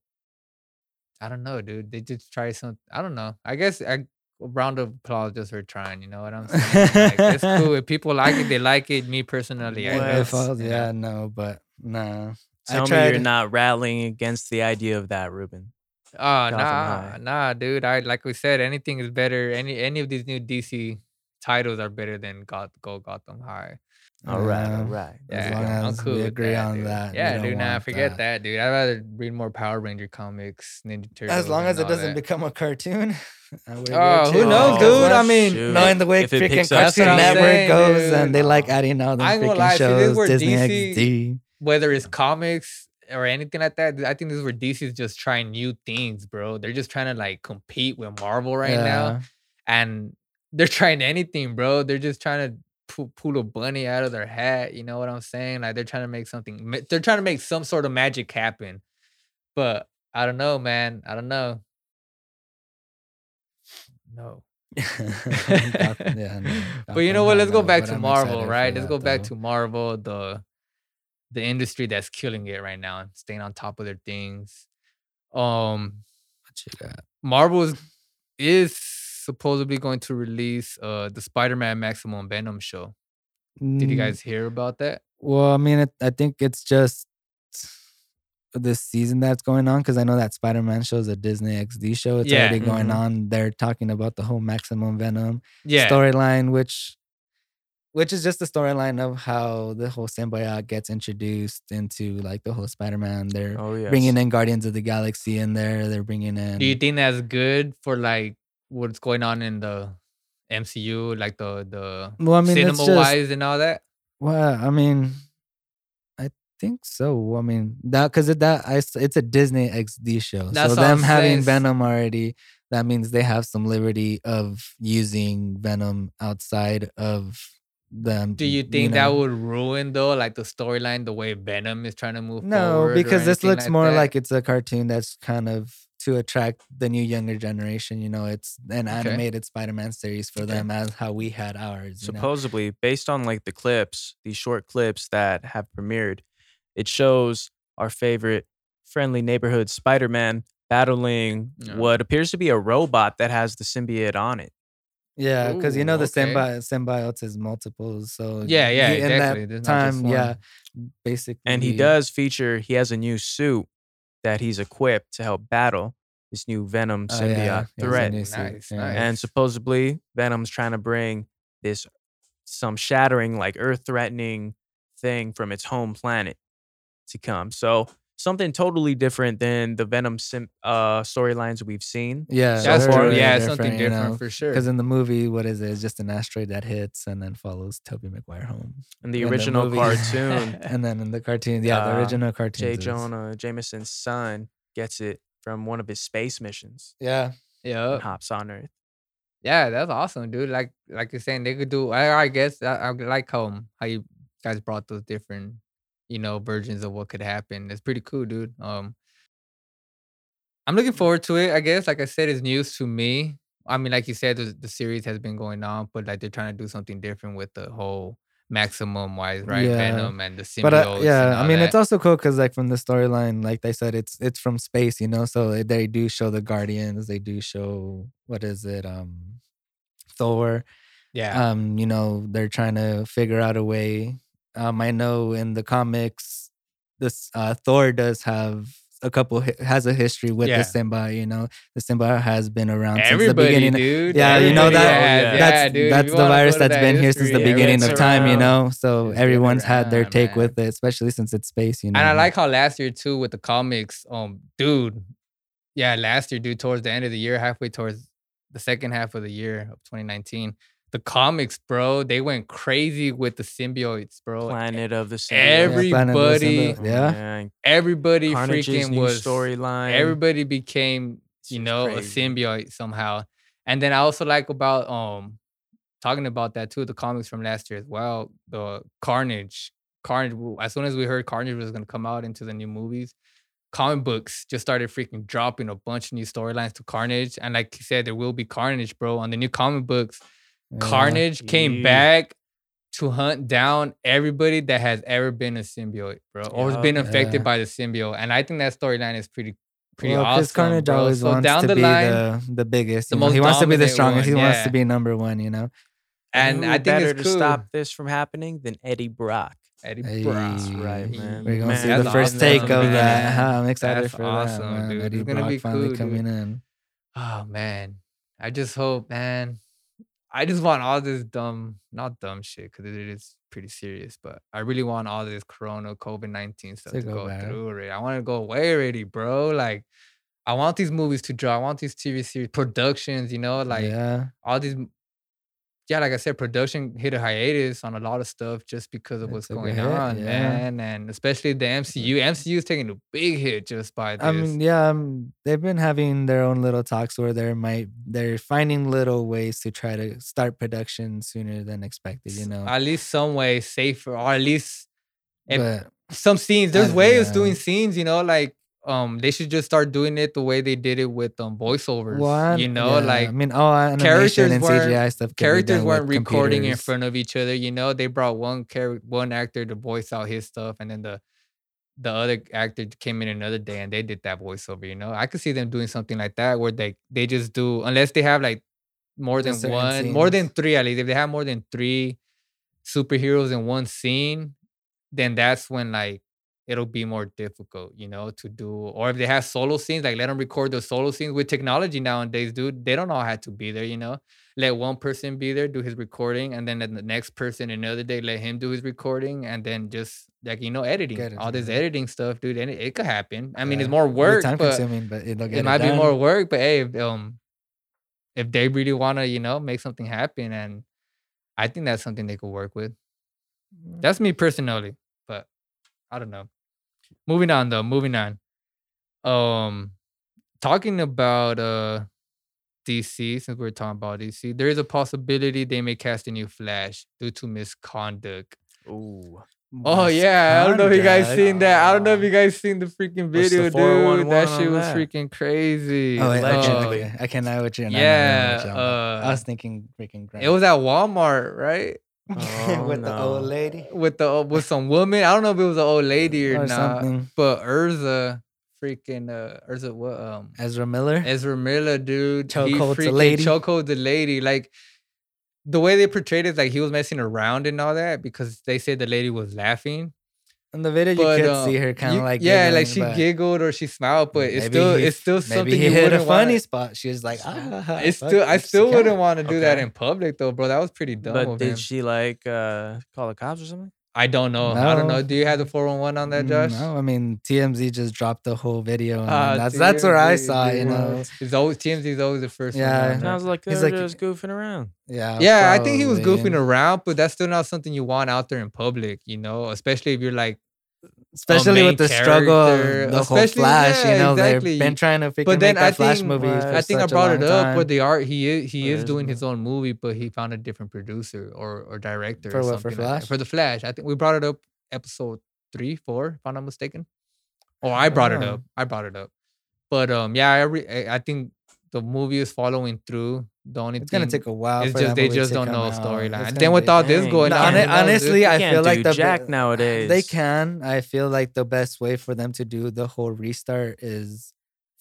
I don't know, dude. They just try some. I don't know. I guess I, a round of applause just for trying. You know what I'm saying? like, it's [laughs] cool. If people like it, they like it. Me personally, I What? don't, If I was- you know? yeah no but no I Tell me tried- you're not rallying against the idea of that, Ruben. Oh Gotham nah, nah, dude. I like we said, anything is better. Any any of these new DC titles are better than Goth Go Gotham High. All right, all right. Yeah. right. As Yeah, long I'm cool we with agree that, on dude. that, Yeah, don't dude. Nah, forget that. that. dude. I'd rather read more Power Ranger comics, Ninja Turtles. as long as it doesn't that. become a cartoon uh, we're good Oh, who too. knows, Oh, dude? I mean, shoot. knowing the way If freaking picks up Cartoon That's what I'm Network saying, goes dude. and they like adding all them I ain't gonna freaking lie, shows, Disney DC XD. whether it's comics or anything like that, I think this is where DC's just trying new things, bro. They're just trying to like compete with Marvel right now. And they're trying anything, bro. They're just trying to pull, pull a bunny out of their hat. You know what I'm saying? Like they're trying to make something. They're trying to make some sort of magic happen. But I don't know, man. I don't know. No. Yeah, [laughs] no, but you know [laughs] what? Let's go back to I'm Marvel, right? Let's that, go back though. to Marvel, the the industry that's killing it right now, and staying on top of their things. Um, What you got? Marvel is, is supposedly going to release uh the Spider-Man Maximum Venom show. Did you Mm, guys hear about that? Well, I mean, it, I think it's just this season that's going on because I know that Spider Man show is a Disney XD show. It's Yeah. already going Mhm. on. They're talking about the whole Maximum Venom Yeah. storyline, which which is just the storyline of how the whole symbiote gets introduced into like the whole Spider Man. They're Oh yeah. bringing in Guardians of the Galaxy in there. They're bringing in. Do you think that's good for like what's going on in the MCU, like the the well, I mean, cinema wise and all that? Well, I mean, think so. I mean, that because that I, s- it's a Disney XD show, That's so them having. Venom already, that means they have some liberty of using Venom outside of them. Do you think that know. would ruin though, like the storyline, the way Venom is trying to move No, forward? because this anything looks more that? like it's a cartoon that's kind of to attract the new younger generation. You know, it's an Okay. animated Spider-Man series for Okay. them as how we had ours. You know? supposedly based on like the clips these short clips that have premiered it shows our favorite friendly neighborhood spider-man battling Yeah. what appears to be a robot that has the symbiote on it Yeah, because you know the okay. symbi- symbiotes is multiples. So Yeah, yeah, he- in that There's not just time, yeah, one. basically. and he does feature he has a new suit that he's equipped to help battle this new Venom Oh, symbiote yeah, he has a threat. Nice, nice. And supposedly Venom's trying to bring this some shattering, like earth threatening thing from its home planet to come. So something totally different than the Venom sim- uh, storylines we've seen. Yeah, That's they're true. really Yeah, it's something you different know, for sure. Because in the movie, what is it? It's just an asteroid that hits and then follows Tobey Maguire home. In the In the original movie. cartoon, [laughs] And then in the cartoon, yeah, the Uh, original cartoon. J. Jonah Jameson's son gets it from one of his space missions Yeah, yeah, hops on Earth. yeah, that's awesome, dude. Like, like you're saying, they could do. I, I guess I, I like how how you guys brought those different, you know, versions of what could happen. It's pretty cool, dude. Um, I'm looking forward to it. I guess, like I said, it's news to me. I mean, like you said, the, the series has been going on, but like they're trying to do something different with the whole maximum wise, right? Yeah. Venom and the symbiotes. but uh, yeah, I mean, that. it's also cool because like from the storyline, like they said, it's it's from space, you know. So they- they do show the Guardians. They do show what is it, um, Thor. yeah. um you know they're trying to figure out a way um i know in the comics this uh thor does have a couple has a history with Yeah. the symbiote you know the symbiote has been around since the beginning dude. Yeah, you know that- has- yeah, that's yeah, dude. That's the virus to that's that been here since the beginning of time you know so It's been everyone's had their take man. with it especially since it's space you know And I like how last year too with the comics, um, dude. Yeah, last year, dude, towards the end of the year, halfway towards the second half of the year of 2019, the comics, bro, they went crazy with the symbiotes, bro. Planet of the Every- Symbiote. Yeah, Planet of the everybody- Symbiote, yeah Everybody Carnage's freaking was storyline. Everybody became, you just know, crazy. a symbiote somehow. And then I also like about um talking about that too, the comics from last year as well. The Carnage. Carnage, as soon as we heard Carnage was gonna come out into the new movies, comic books just started freaking dropping a bunch of new storylines to Carnage. And like you said, there will be Carnage, bro. On the new comic books, Yeah. Carnage came Yeah. back to hunt down everybody that has ever been a symbiote, bro, or has Yup. been affected Yeah. by the symbiote. And I think that storyline is pretty, pretty well, 'cause awesome. Carnage bro. always so wants down to the be line, the, the biggest. the most He wants to be the dominant strongest. he wants to be number one. You know. and who I think better it's to cool. stop this from happening than Eddie Brock. Eddie Hey, Brock. right, man. We're gonna Man, see that's the first awesome, take of man. that. huh? [laughs] I'm excited That's for awesome, that. Man. dude. Eddie It's Brock be finally cool, coming dude. in. Oh man, I just hope, man. I just want all this dumb, not dumb shit, because it is pretty serious. But I really want all this Corona, COVID nineteen stuff To to go go through. Already. I want to go away already, bro. Like, I want these movies to draw. I want these TV series productions. You know, like yeah, all these. Yeah, like I said, production hit a hiatus on a lot of stuff just because of what's going hit, on, yeah. man, and especially the MCU. MCU is taking a big hit just by this. I mean, yeah, um, they've been having their own little talks where they might they're finding little ways to try to start production sooner than expected. You know, at least some way safer, or at least but some scenes. There's ways doing scenes, you know, like um they should just start doing it the way they did it with um voiceovers. one, you know, yeah, like I mean, all characters and weren't- CGI stuff. characters weren't recording in front of each other, you know. They brought one character one actor to voice out his stuff and then the the other actor came in another day and they did that voiceover, you know. I could see them doing something like that where they they just do unless they have like more than one, more than three at least. If they have more than three superheroes in one scene, then that's when like it'll be more difficult, you know, to do. Or if they have solo scenes, like let them record the solo scenes with technology nowadays, dude. They don't all have to be there, you know. Let one person be there, do his recording, and then the next person another day let him do his recording, and then just like you know, editing it all this together. editing stuff, dude. And it, it could happen. I mean, Yeah. it's more work, time but consuming, but it'll get it might be more work. But hey, if, um, if they really want to, you know, make something happen, and I think that's something they could work with. That's me personally, but I don't know. Moving on though, moving on. Um talking about uh DC, since we're talking about DC, there is a possibility they may cast a new Flash due to misconduct. Ooh. Oh yeah, I don't know if you guys seen that. I don't know if you guys seen the freaking What's the video, dude. That shit was that? freaking crazy. Oh, wait, okay, Allegedly. okay. I can know what you're. I know Yeah, you're talking about. uh, I was thinking freaking. It was at Walmart, right? Oh, [laughs] with the old lady With the with some woman. I don't know if it was an old lady or, or not. something. But Urza, freaking uh, Urza, what um, Ezra Miller. Ezra Miller, dude, Chokehold the lady. chokehold the lady. Like the way they portrayed it, like he was messing around and all that because they said the lady was laughing. In the video, you But, could um, see her kind of like yeah, like she giggled or she smiled, but it's still he- it's still something maybe he you hit a funny wanna- spot. She was like, [laughs] ah, It's still I still wouldn't want to do that in public though, bro. That was pretty dumb. But did him. she like uh call the cops or something? I don't know. I don't know. Do you have the 411 on that, Josh? No, I mean TMZ just dropped the whole video, and Ah, that's that's where I saw. it, You know, It's always TMZ is always the first Yeah. one. on there. Sounds like they He's were like- just goofing around. yeah, Yeah, I think he was goofing around, but that's still not something you want out there in public, you know, especially if you're like especially with the struggle of the whole Flash. yeah, you know, exactly. they've been trying to But then make I that Flash think- movie. I think I brought it up time. where the art he is he is doing his own movie, but he found a different producer or or director For or what, for something like. Flash? for the Flash. I think we brought it up episode three, four, if I'm not mistaken. Or I brought it Oh. up. I brought it up. But um, yeah, I re- I I think the movie is following through. The only It's gonna take a while. It's for just they just don't know storyline. And then with all this going No, on, hon- honestly. I feel like the Jack nowadays. They can. I feel like the best way for them to do the whole restart is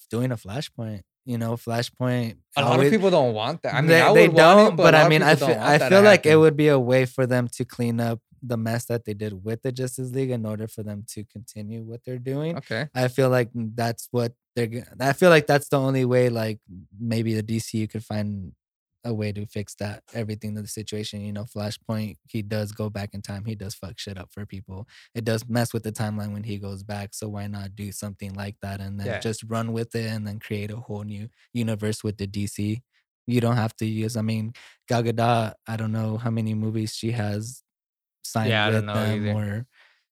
doing a flashpoint. You know, flashpoint. a lot always- of people don't want that. I mean, they, I they want don't, it, but, but, I mean, I feel, I feel like it would be a way for them to clean up the mess that they did with the Justice League in order for them to continue what they're doing. Okay. I feel like that's what they're. I feel like that's the only way. Like maybe the DCU could find a way to fix that everything to the situation. You know, Flashpoint. He does go back in time. He does fuck shit up for people. It does mess with the timeline when he goes back. So why not do something like that and then Yeah. just run with it and then create a whole new universe with the DC. You don't have to use. I mean, Gal Gadot. I don't know how many movies she has signed Yeah, I with don't know them, either. or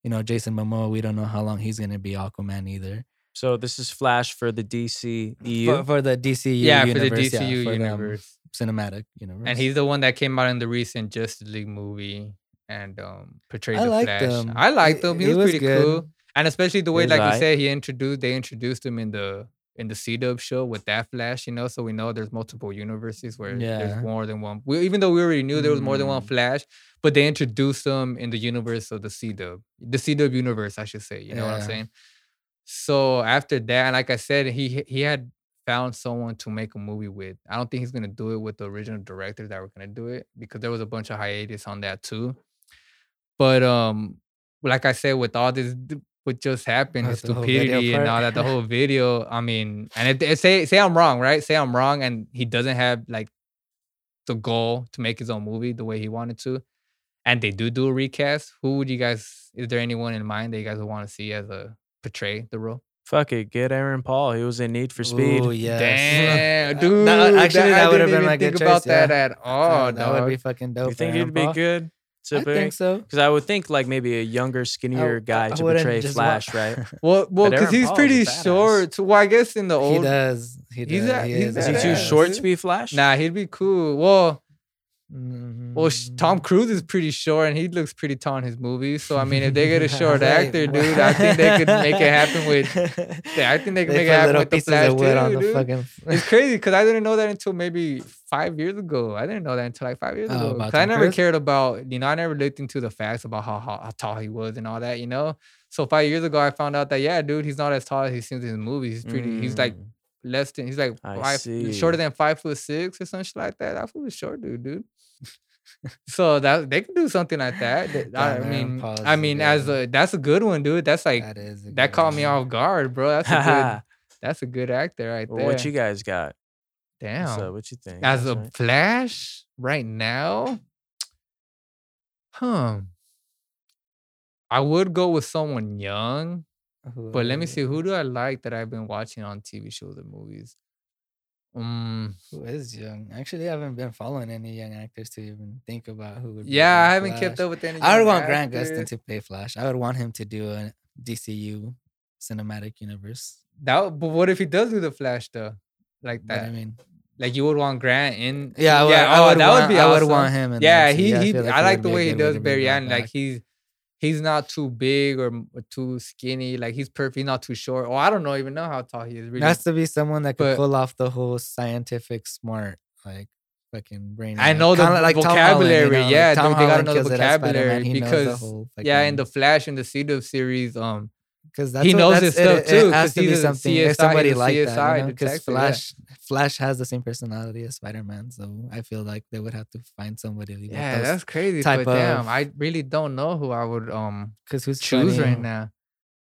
you know, Jason Momoa. We don't know how long he's gonna be Aquaman either. So this is Flash for the DC For, EU. for the DCU, Yeah, for the universe, yeah, DCU for the, universe. cinematic universe. And he's the one that came out in the recent Justice League movie and um portrayed I the liked Flash. him. I liked He- him. He, he was, was pretty good. cool. And especially the way, was like you aight. said, he introduced they introduced him in the in the C Dub show with that Flash, you know. So we know there's multiple universes where Yeah. there's more than one. We, even though we already knew there was more than one Mm. Flash, but they introduced him in the universe of the C Dub, the C Dub universe, I should say. You know what I'm saying? So after that, like I said, he he had found someone to make a movie with. I don't think he's gonna do it with the original director that were gonna do it because there was a bunch of hiatus on that too. But um, like I said, with all this, what just happened, his With the whole video stupidity and all that, the whole [laughs] video. I mean, and it, it- say say I'm wrong, right? Say I'm wrong, and he doesn't have like the goal to make his own movie the way he wanted to, and they do do a recast. Who would you guys? Is there anyone in mind that you guys would want to see as a portray the role? Fuck it, get Aaron Paul. He was in Need for Speed. Oh yeah, Damn, [laughs] dude. that- actually, I that would have been even a good think about choice, yeah. that at all. Uh, that would be fucking dope. you think for he'd Aaron be good to I think so. Because I would think like maybe a younger, skinnier guy I to portray just wa- Flash, [laughs] right? Well, well, because he's Paul pretty short. Well, I guess in the he old, does. He He's does. a- he he's is Is he too short to be Flash? nah, he'd be cool. Well, well, Tom Mm. Cruise is pretty short, and he looks pretty tall in his movies. So, I mean, if they get a [laughs] short actor, dude, I think they could make it happen with. [laughs] Yeah, I think they could They make it happen with the Flash of too, dude. fucking. [laughs] It's crazy because I didn't know that until maybe five years ago. I didn't know that until like five years Oh, ago. I never Cruise? cared about, you know, I never looked into the facts about how, how, how tall he was and all that, you know. So five years ago, I found out that yeah, dude, he's not as tall as he seems in his movies. He's pretty. He's like Mm. less than. He's like I five, see. shorter than five foot six or something like that. That fool is short, dude, dude. So that they can do something like that. That- [laughs] I mean, I mean, as a that's a good one, dude. That's like that is. that caught me off guard, bro. That's a good. [laughs] That's a good actor right Well, there. what you guys got? Damn. So what you think? As That's a right. Flash right now, huh? I would go with someone young, but let me see who do I like that I've been watching on TV shows and movies. Um, Who is young? Actually, I haven't been following any young actors to even think about who would. be yeah, I haven't kept up with any. I would want Grant Gustin to play Flash. I would want him to do a DCU cinematic universe. That, but what if he does do the Flash though? Like But that, I mean, like you would want Grant in. yeah, I would, yeah. I oh, would that want, would be I would want him. In Yeah, that, he too. he. feel I like the way he does Barry Allen. Like he's he's not too big or or too skinny. Like he's perfect. He's not too short. Oh, I don't know even know how tall he is. Really, It has to be someone that could but- pull off the whole scientific, smart, like fucking brain. I know the like Tom Holland, you vocabulary. know, yeah, Tom dude, they know the kills it as Spider-Man, vocabulary he knows the because whole yeah, in the Flash in the CW series, um, because that's He what- knows that's- his stuff it, too, It 'cause has to he's be something. CSI, If somebody he's a like that, CSI you know, because yeah. Flash, Flash has the same personality as Spider Man, so I feel like they would have to find somebody. Yeah, those- that's crazy. type but damn, I really don't know who I would um Cause who's choose funny? right now.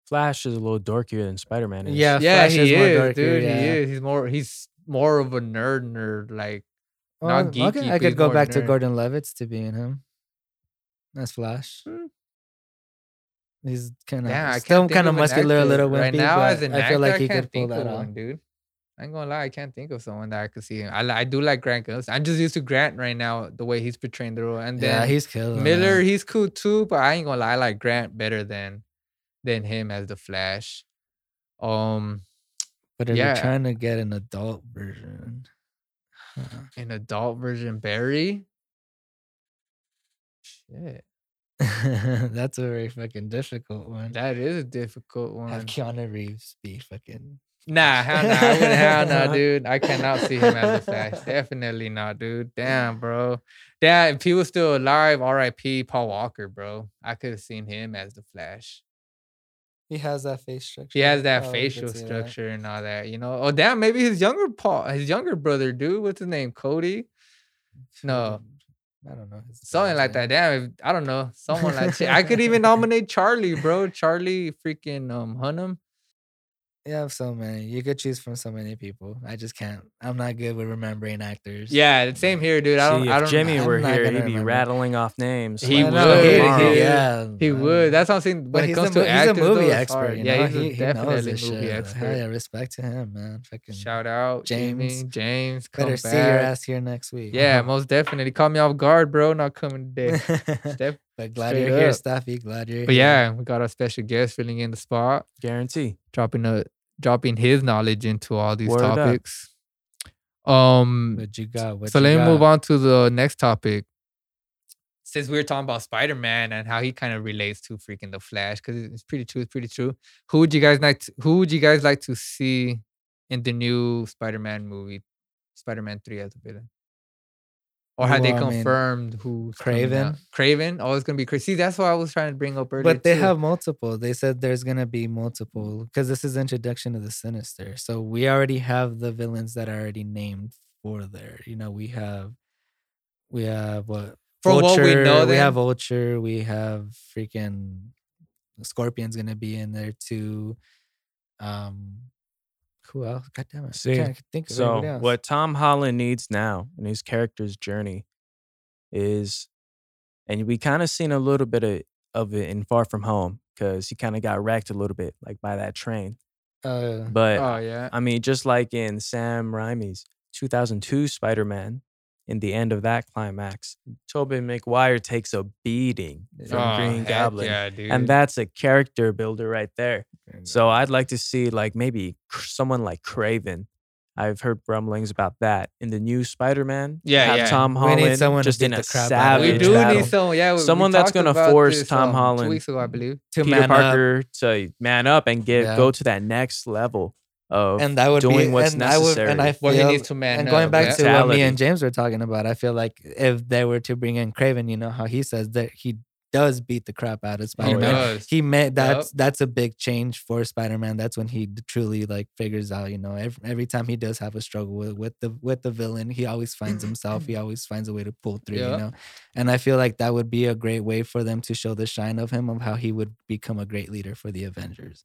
Flash is a little dorkier than Spider Man is. Yeah, yeah, Flash he is is, more dorkier, dude. yeah. He is. He's more. He's more of a nerd, nerd. Like Well, not geeky. okay, I could go more back to. Gordon Levitt's to being him. That's Flash. Hmm. He's kind of Yeah, still kind of muscular, a little wimpy. right now. but As an I actor, feel like he could pull that off. dude. I ain't gonna lie, I can't think of someone that I could see him. I I do like Grant Gustin. I'm just used to Grant right now, the way he's portraying the role. And then Yeah, he's killer. Miller, he's cool too, but I ain't gonna lie, I like Grant better than than him as the Flash. Um, But if yeah. you're trying to get an adult version, an adult version Barry. Shit, [laughs] that's a very fucking difficult one. that is a difficult one. Have. Keanu Reeves be fucking. Nah, hell nah, I wouldn't hell nah, [laughs] dude. I cannot see him as the Flash. Definitely not, dude. Damn, bro. Damn, if he was still alive, R.I.P. Paul Walker, bro. I could have seen him as the Flash. He has that face structure. He has that Oh, facial see that. structure and all that, you know. Oh, damn, maybe his younger Paul, his younger brother, dude. What's his name? Cody. [laughs] No. I don't know. Something like that. Damn, if, I don't know. Someone like that. I could even [laughs] nominate Charlie, bro. Charlie freaking um Hunnam. You have so many. You could choose from so many people. I just can't. I'm not good with remembering actors. Yeah, the same here, dude. I don't. See, I if don't. Jimmy I'm were not here, gonna he'd be remember. rattling off names. He like, would, he- he- yeah, [laughs] He I- would. That's what I'm saying. When But it he's comes a, to mo- he's a actors, though, movie it's expert. hard. You yeah, he's he, a he knows definitely this movie shit. expert. Hell yeah, respect to him, man. Fucking Shout out James. James. James, come better back. see your ass here next week. Yeah, most definitely. Caught me off guard, bro. Not coming today. [laughs] Def- but glad straight you're here. Staffy. Glad you're but here. yeah, we got our special guest filling in the spot, Guarantee. dropping a dropping his knowledge into all these Word up. topics. Um, What you got? What so you let me got? move on to the next topic. Since we were talking about Spider Man and how he kind of relates to freaking the Flash, because it's pretty true. It's pretty true. Who would you guys like? To, who would you guys like to see in the new Spider Man movie, Spider Man Three as a villain? Or had they Well, I mean, confirmed out? Kraven. Kraven. Oh, it's gonna be crazy. That's what I was trying to bring up earlier. But they too. have multiple. They said there's gonna be multiple because this is introduction to the Sinister. So we already have the villains that are already named for there. You know, we have, we have what From what we know, we have Vulture. We have freaking Scorpion's gonna be in there too. Um, who else? God damn it! See, I can't think of So else. what Tom Holland needs now in his character's journey is, and we kind of seen a little bit of, of it in Far From Home because he kind of got wrecked a little bit, like by that train. Uh, But Oh yeah. I mean, just like in Sam Raimi's 2002 Spider-Man, in the end of that climax, Tobey Maguire takes a beating from Oh, Green Goblin. Yeah, dude. And that's a character builder right there. So I'd like to see like maybe someone like Kraven. I've heard rumblings about that in the new Spider-Man. Yeah, have yeah. Tom We Holland need someone to just in a the crap out we do battle. need someone. Yeah, we- we Someone that's gonna about force this, Tom um, Holland two weeks ago, I believe. to Peter man up. Parker to man up and get Yeah. go to that next level of and that would doing be what's and I would, and I necessary. feel, Well, he needs to man and up, going back yeah. to what me and James were talking about, I feel like if they were to bring in Kraven, you know how he says that he does beat the crap out of oh, Spider Man. does. He made that's that's a big change for Spider Man. That's when he truly like figures out. You know, every, every time he does have a struggle with with the with the villain, he always finds himself. He always finds a way to pull through. Yeah. You know, and I feel like that would be a great way for them to show the shine of him of how he would become a great leader for the Avengers.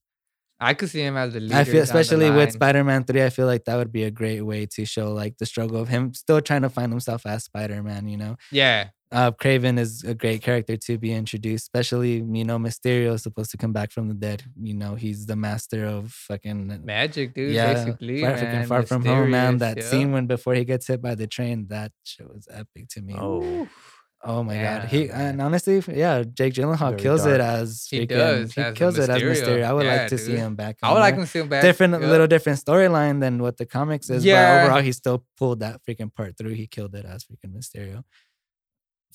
I could see him as the leader. I feel, especially with. Spider-Man Three, I feel like that would be a great way to show like the struggle of him still trying to find himself as Spider-Man. You know, Yeah, uh, Kraven is a great character to be introduced, especially you know Mysterio is supposed to come back from the dead. You know, he's the master of fucking magic, dude. yeah, basically, far, man. far from home, man. That mysterious, scene when before he gets hit by the train, that shit was epic to me. Oh, Oh my god, he man. and honestly, yeah, Jake Gyllenhaal Very kills it as He freaking- does, He as kills it as Mysterio. Mysterio. I would Yeah, like to see him back. I would like there him to see him back. different, yeah. little different storyline than what the comics is. Yeah. But overall, he still pulled that freaking part through. He killed it as freaking Mysterio.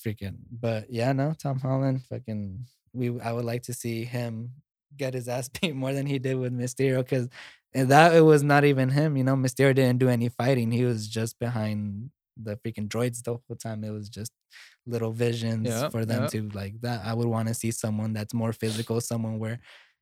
Freaking, but yeah, no, Tom Holland, fucking. We, I would like to see him get his ass [laughs] beat more than he did with Mysterio because that it was not even him. You know, Mysterio didn't do any fighting. He was just behind the freaking droids the whole time. It was just little visions Yeah, for them yeah. to like that. I would want to see someone that's more physical, someone where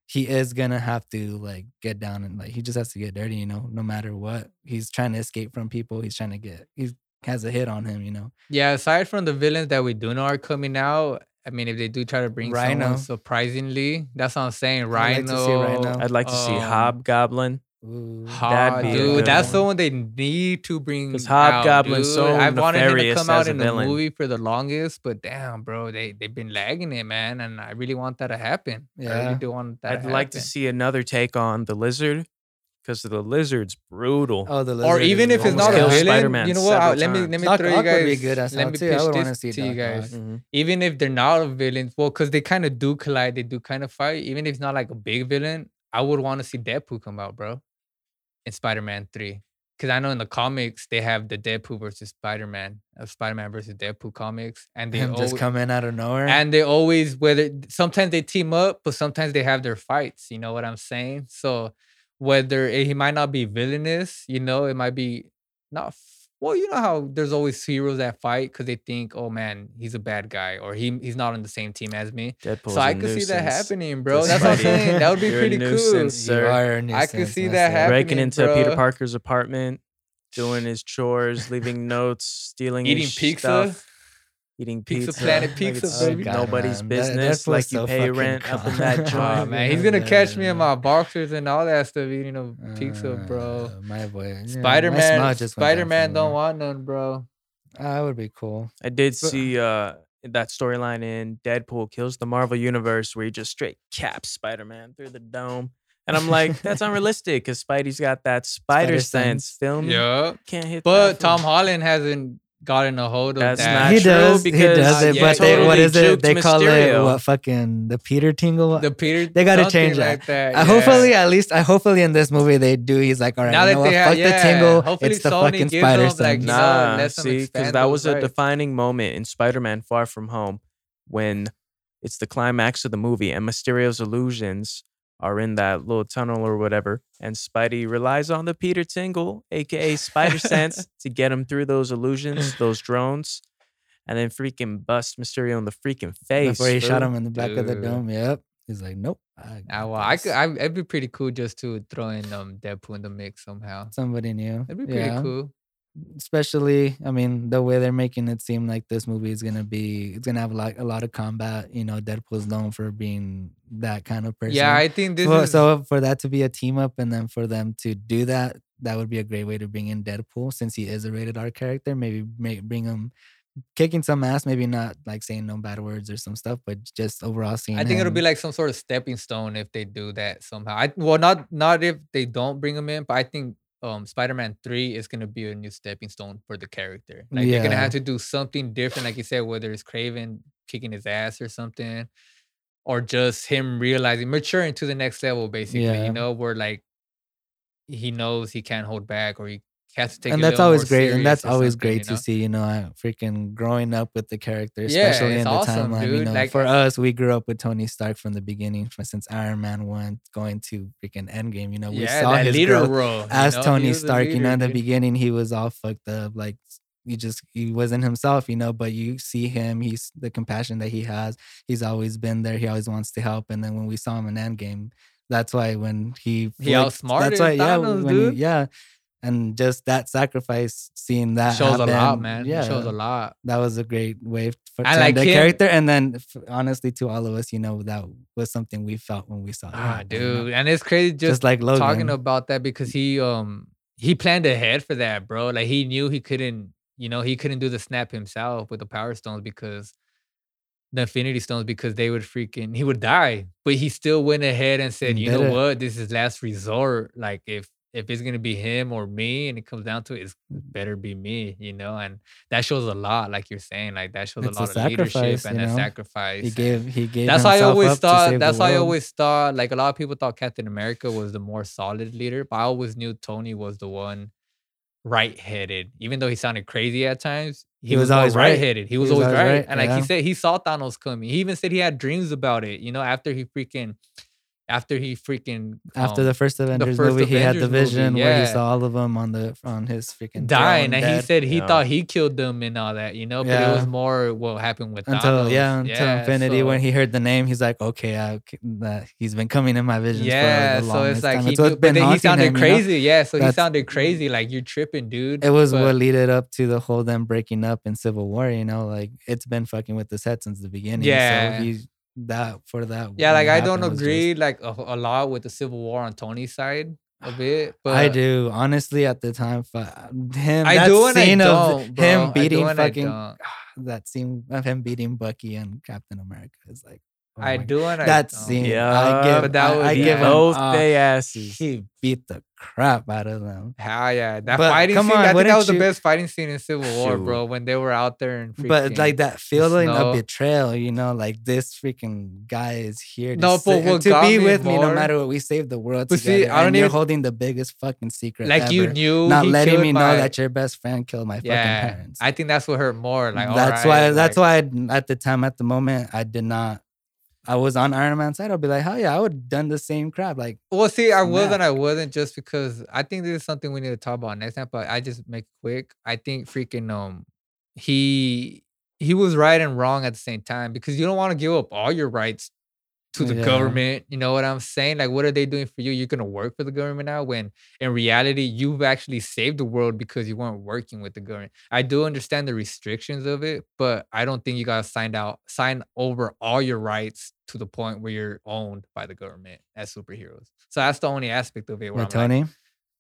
he is gonna have to like get down and like he just has to get dirty, you know, no matter what. He's trying to escape from people. He's trying to get he has a hit on him, you know. Yeah, aside from the villains that we do know are coming out, I mean, if they do try to bring Rhino. someone surprisingly, that's what I'm saying. I'd like Rhino. to see Rhino. I'd like to see um, Hobgoblin. Ooh. Hod, be dude, that's one. the one they need to bring. 'Cause out, Hobgoblin's dude. so I've wanted him to come out as a in the movie for the longest, but damn, bro, they they've been lagging it, man, and I really want that to happen. I Yeah. really do want that. I'd to like to see another take on the lizard because the lizard's brutal. Oh, the or lizard is even if it's not a killed villain, Spider-Man you know what? I- let me times. let me Doc throw you Ock would be guys. good as let hell, me too. I pitch would wanna this to you guys. Ock. Mhm. Even if they're not a villain, well, because they kind of do collide, they do kind of fight. Even if it's not like a big villain, I would want to see Deadpool come out, bro, in Spider-Man Three. Because I know in the comics they have the Deadpool versus Spider-Man, uh, Spider-Man versus Deadpool comics, and they him [laughs] just come in out of nowhere. and they always whether sometimes they team up, but sometimes they have their fights. You know what I'm saying? So whether it- he might not be villainous, you know, it might be not. F- Well, you know how there's always heroes that fight because they think, oh man, he's a bad guy or he he's not on the same team as me. Deadpool's so I could see that happening, bro. That's what I'm saying. That would be You're a pretty cool. nuisance, You sir. are a I could see that it. happening. Breaking into Peter. Parker's apartment, doing his chores, leaving notes, stealing Eating his pizza. stuff, eating Pizza pizza, Planet [laughs] Pizza, it's baby. God, nobody's man. Business. Deadpool's like you so pay fucking rent up in calm. that Oh man, he's [laughs] gonna catch me in my boxers and all that stuff eating a pizza, bro. Uh, My boy. Spider Man, smile just went down Spider Man don't want none, bro. Ah, That would be cool. I did But- see uh that storyline in Deadpool kills the Marvel universe where he just straight caps Spider Man through the dome. And I'm like, [laughs] that's unrealistic because Spidey's got that spider, Spider sense. sense. Feel me? Yeah, Can't hit but that Tom Holland hasn't gotten a hold of That's that. not he true does. He does it, yeah, but they, what totally is it? They call it what? Fucking the Peter Tingle. the Peter, They gotta change that. like that. Uh. Hopefully, at least, I hopefully in this movie they do. He's like, all right, now you that know they what? have, Fuck yeah, the tingle. hopefully It's the Sony fucking gives spider them, like, sense. you know, Nah, let see, because that was a rights. defining moment in Spider-Man: Far From Home when it's the climax of the movie and Mysterio's illusions are in that little tunnel or whatever, and Spidey relies on the Peter Tingle, aka Spider Sense, [laughs] to get him through those illusions, those drones, and then freaking bust Mysterio in the freaking face. Before he shot him in the back of the dome. Yep. He's like, nope. I Ah, well, I could, I, it'd be pretty cool just to throw in um Deadpool in the mix somehow. Somebody new. It'd be pretty Yeah. cool. Especially i mean the way they're making it seem like this movie is gonna be it's gonna have like a lot of combat you know deadpool's known for being that kind of person Yeah, I think this so, is so for that to be a team up and then for them to do that that would be a great way to bring in deadpool since he is a rated r character maybe make, bring him kicking some ass maybe not like saying no bad words or some stuff but just overall seeing I think it'll be like some sort of stepping stone if they do that somehow. I well, not not if they don't bring him in, but I think um Spider-Man Three is gonna be a new stepping stone for the character. Like they're gonna have to do something different, like you said, whether it's Kraven kicking his ass or something, or just him realizing maturing to the next level, basically. Yeah. You know, where like he knows he can't hold back, or he has to take. And that's always great and that's always great you to see you know I freaking growing up with the character Yeah, especially in the awesome, timeline you know Like, for us we grew up with tony stark from the beginning for, since iron man 1 going to freaking endgame you know we yeah, saw his leader growth role as know? Tony stark you know in the dude. beginning he was all fucked up like he just he wasn't himself you know but you see him he's the compassion that he has he's always been there he always wants to help and then when we saw him in endgame that's why when he He outsmarted that's why yeah Thanos, when he- dude. yeah and just that sacrifice seeing that shows a lot, man. yeah shows a lot. that was a great way for I like the him. character and then f- honestly to all of us you know that was something we felt when we saw it Ah, happen, you know? dude, and it's crazy just, just, like Logan. talking about that because he um he planned ahead for that, bro. Like he knew he couldn't, you know, he couldn't do the snap himself with the Power Stones because the Infinity Stones because they would freaking he would die, but he still went ahead and said, you know what, this is last resort. Like if if it's gonna be him or me, and it comes down to it, it's Mm. better be me, you know, and that shows a lot, like you're saying, like that shows It's a a lot of leadership and you a sacrifice. he gave he gave that's why I always thought. That's why I always thought. Like a lot of people thought Captain America was the more solid leader, but I always knew Tony was the one right-headed. Even though he sounded crazy at times, he, He was, was always right. right-headed. He was was always always right. right, And like he said, he saw Thanos coming. He even said he had dreams about it. You know, after he freaking after he freaking After um, the first Avengers first movie, he had the Avengers movie, vision where he saw all of them on the on his freaking dying, throne and he said he Yeah. thought he killed them and all that, you know. But it was more what happened with until Thanos. yeah until Infinity so- when he heard the name, he's like, okay, I, c- that he's been coming in my visions. yeah, for the so it's like time. he, It's what's knew, but then he sounded him, you know? crazy. Yeah, so he sounded crazy. Like you're tripping, dude. It was but- what leaded up to the whole them breaking up in Civil War. You know, like it's been fucking with his head since the beginning. Yeah. so he's that for that. Yeah, like I don't was just- agree like a, a lot with the Civil War on Tony's side of it. [sighs] But I do honestly at the time. fu- Him, I do and I scene of don't, bro. Him beating fucking [sighs] that scene of him beating Bucky and Captain America is like oh I my do and I that don't. scene. Yeah, I give, but that I, was- I yeah. give him both uh, they asses. He beat the crap out of them. Hell yeah, that But fighting come scene. on, I think that wouldn't was the best fighting scene in Civil War, Shoot. bro. When they were out there and But like that feeling snow. of betrayal, you know, like this freaking guy is here to, No, sa- but what to be me with me no matter what. We saved the world But together. see, I don't and you're even- holding the biggest fucking secret. like you knew not he letting killed me know that your best friend killed my fucking parents. I think that's what hurt more. Like that's alright, why. That's why at the time, at the moment, I did not. I was on Iron Man's side. I'll be like, hell yeah, I would have done the same crap. Like, Well, see, I was and. I wasn't just because I think this is something we need to talk about next time. But I just make it quick. I think freaking um, he he was right and wrong at the same time because you don't want to give up all your rights to the Yeah. government. You know what I'm saying? Like, what are they doing for you? You're gonna work for the government now when in reality you've actually saved the world because you weren't working with the government. I do understand the restrictions of it, but I don't think you gotta sign out sign over all your rights to the point where you're owned by the government as superheroes. So that's the only aspect of it where I'm like, Tony,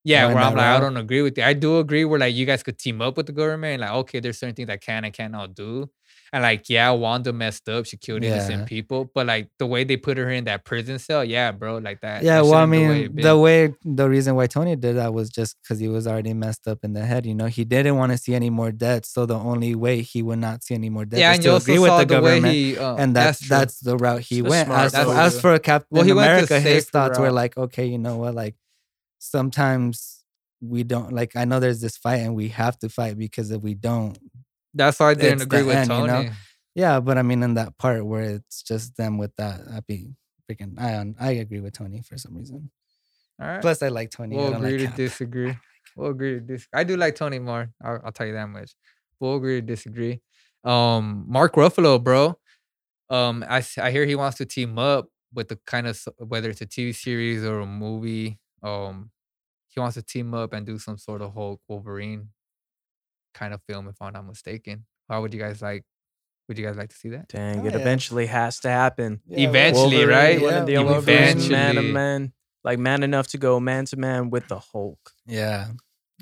yeah, going where I'm like, I don't agree with you. I do agree where like you guys could team up with the government and like, okay, there's certain things I can and cannot do. And like, yeah, Wanda messed up. She killed innocent people. But like the way they put her in that prison cell, yeah, bro, like that. yeah. Well, I shouldn't the way mean, the way the reason why Tony did that was just because he was already messed up in the head. You know, he didn't want to see any more deaths. So the only way he would not see any more deaths yeah, is and to agree with the the, way government. he, uh, and that's true. that's, the route he the went. As, That's as for Captain Well, he America, his thoughts were like, okay, you know what, like sometimes we don't like. I know there's this fight, and we have to fight because if we don't, that's why I didn't agree with end, you Tony. know? yeah. But I mean, in that part where it's just them with that, I'd be freaking. I on. I agree with Tony for some reason. All right. Plus, I like Tony. I we'll agree like to Cap. [laughs] disagree. We'll agree to disagree. I do like Tony more. I'll, I'll tell you that much. We'll agree to disagree. Um, Mark Ruffalo, bro. Um, I I hear he wants to team up with the kind of whether it's a TV series or a movie. Um, he wants to team up and do some sort of Hulk Wolverine kind of film, if I'm not mistaken. How would you guys like? Would you guys like to see that? Dang, Oh, it yeah. eventually has to happen. Yeah, Eventually, Wolverine, right? One of the only first man to eventually. man, like man enough to go man to man with the Hulk. Yeah,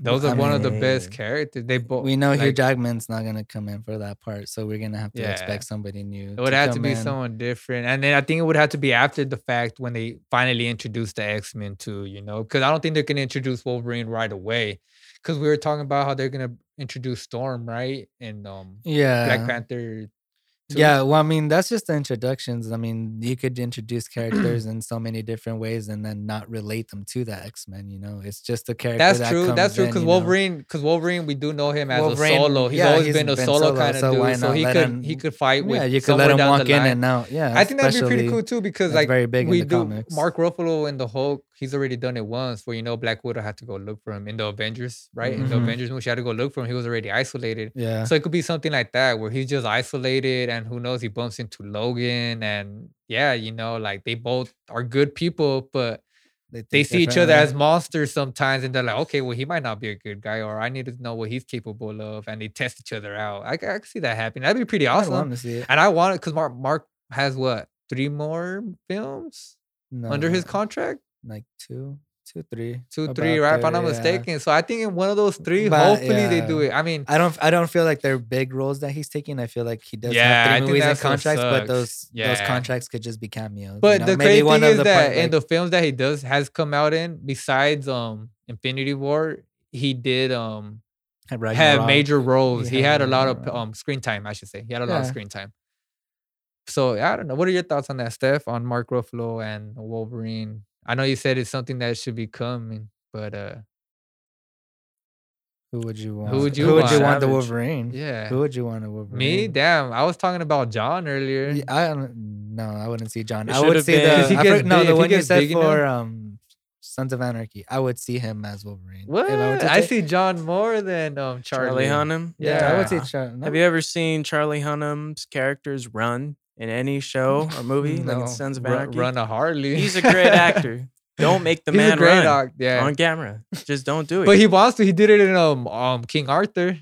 Those I are one of the best characters. They both. we know Hugh like, Jackman's not gonna come in for that part, so we're gonna have to Yeah. expect somebody new. It would have to be in. someone different. And then I think it would have to be after the fact when they finally introduce the X Men too, you know? Because I don't think they're going to introduce Wolverine right away. Because we were talking about how they're going to introduce Storm, right? And um, Yeah, Black Panther. 2. Yeah, well, I mean, that's just the introductions. I mean, you could introduce [clears throat] characters in so many different ways and then not relate them to the X Men. You know, it's just the character. That's that true. That's true. Because. Wolverine, because Wolverine, we do know him as Wolverine, a solo. He's yeah, always he's been a been solo, solo, kind of so dude. So he could him- he could fight with Yeah, you could let him walk in and out. Yeah, I think that'd be pretty cool too because like very big in we the do comics. Mark Ruffalo in the Hulk, he's already done it once where you know Black Widow had to go look for him in the Avengers, right? In the Mhm. Avengers movie, she had to go look for him. He was already isolated. Yeah, So it could be something like that where he's just isolated and who knows he bumps into Logan and yeah, you know, like they both are good people, but they think see each other as monsters sometimes and they're like, okay, well, he might not be a good guy, or I need to know what he's capable of, and they test each other out. I, I could see that happening. That'd be pretty awesome. want to see it. And I want it because Mark Mark has what three more films under his contract, like two, two, three, two, three, right? If I'm not yeah. mistaken. So I think in one of those three, But, hopefully they do it. I mean, I don't. I don't feel like they're big roles that he's taking. I feel like he does Yeah, I have three movies and contracts, but those those contracts could just be cameos. you but know? the Maybe crazy one thing is that part, in the films that he does has come out in, besides um Infinity War, he did um have Ragnarok. major roles. He He, had had a lot of um screen time, I should say. He had a lot of screen time. So I don't know. What are your thoughts on that, Steph? On Mark Ruffalo and Wolverine? I know you said it's something that should be coming, but uh, Who would you want? would you Who would you want? want the Wolverine? yeah. Who would you want a Wolverine? Me, damn. I was talking about John earlier. Yeah, I don't. No, I wouldn't see John. It I would see been- the I gets no the one you said big enough- for um Sons of Anarchy. I would see him as Wolverine. If What? I, were I see John more than um Charlie, Charlie. Hunnam. Yeah, I would see. Yeah. Char- no. Have you ever seen Charlie Hunnam's characters run in any show [laughs] or movie, like No. in Sons of Run- Anarchy? Run a Harley. He's a great actor. [laughs] Don't make the He's man a great run act- yeah. on camera. Just don't do it, But he wants to. He did it in um um King Arthur.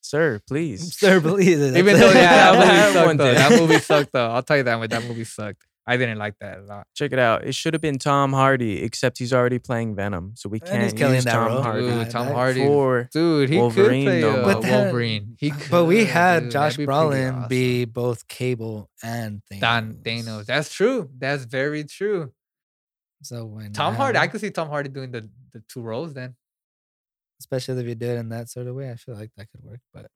sir. Please. Sir, please. Even though yeah, that [laughs] That movie sucked. Though. That movie sucked. Though I'll tell you that. But that movie sucked. I didn't like that a lot. Check it out. It should have been Tom Hardy, except he's already playing Venom, so we can't killing use that Tom role. Hardy Dude, Tom Hardy. for. Dude, he Wolverine could play no uh. But that- Wolverine. He could, But we had dude. Josh be Brolin awesome. be both Cable and Thanos. Don Thanos. That's true. That's very true. So when Tom Hardy. I could see Tom Hardy doing the, the two roles then. especially if you did it in that sort of way, I feel like that could work. But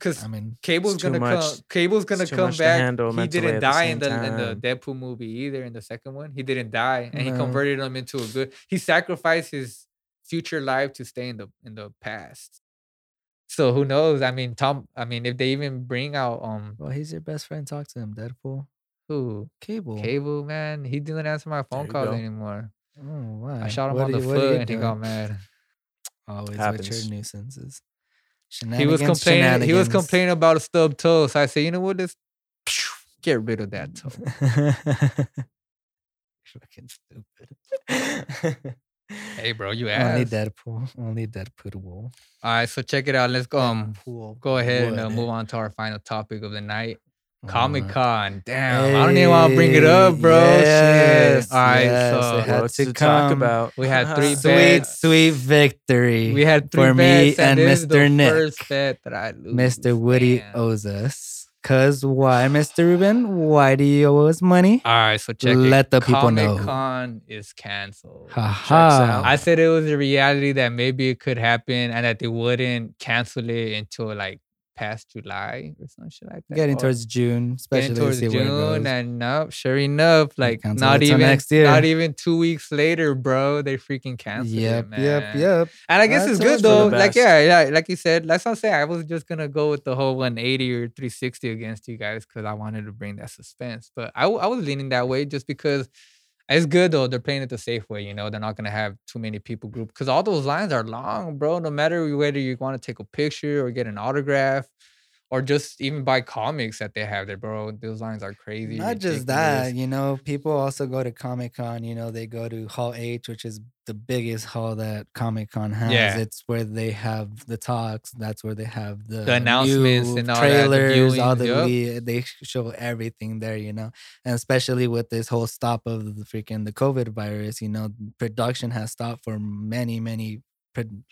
Because I mean, Cable's gonna much- come. Cable's gonna come back. handle He didn't at the die in the in the. Deadpool movie either. In the second one, he didn't die, and he converted him into a good. He sacrificed his future life to stay in the in the past. So who knows? I mean, Tom. I mean, if they even bring out um well, he's your best friend. Talk to him, Deadpool. who Cable. Cable man, he didn't answer my phone calls go. anymore. Oh, why? I shot him What on the you- foot, and he got mad. Always with your nuisances. He was complaining. He was complaining about a stub toe. So I said, you know what? Let's get rid of that toe. [laughs] Fucking stupid. hey, bro, you Only asked. Deadpool. Only Deadpool. All right, so check it out. Let's go. Um, Deadpool go ahead and uh, move on to our final topic of the night. Alright. Comic mm-hmm. Con. Damn, I don't even want to bring it up, bro. yes, Shit. All right, yes, it so had What's to to talk about? we had [laughs] three Sweet, bets. sweet victory. We had three for me bets, and this is the Mr. Nick. First bet that I lose. Mr. Woody Damn. owes us. Cause why, Mr. Ruben? Why do you owe us money? All right, so check it. Let the people know. Comic Con is canceled. Ha ha. I said it was a reality that maybe it could happen and that they wouldn't cancel it until like past July or some shit like that. Getting or towards June, especially getting towards see where it June, and nope, sure enough, like not even next year. not even two weeks later, bro, they freaking canceled Yep, it, man. yep, yep. And I guess That's it's good though. Like yeah, yeah, like you said, that's what I'm saying. I was just gonna go with the whole 180 or 360 against you guys because I wanted to bring that suspense. But I, I was leaning that way just because it's good though. They're playing it the safe way. You know, they're not gonna have too many people group because all those lines are long, bro. No matter whether you want to take a picture or get an autograph. Or just even buy comics that they have there, bro. Those lines are crazy. Not just that, you know, people also go to Comic Con. You know, they go to Hall H, which is the biggest hall that Comic Con has. Yeah. It's where they have the talks. That's where they have the, announcements new and all that, the trailers, all the le- they show everything there. You know, and especially with this whole stop of the freaking the COVID virus, you know, production has stopped for many, many.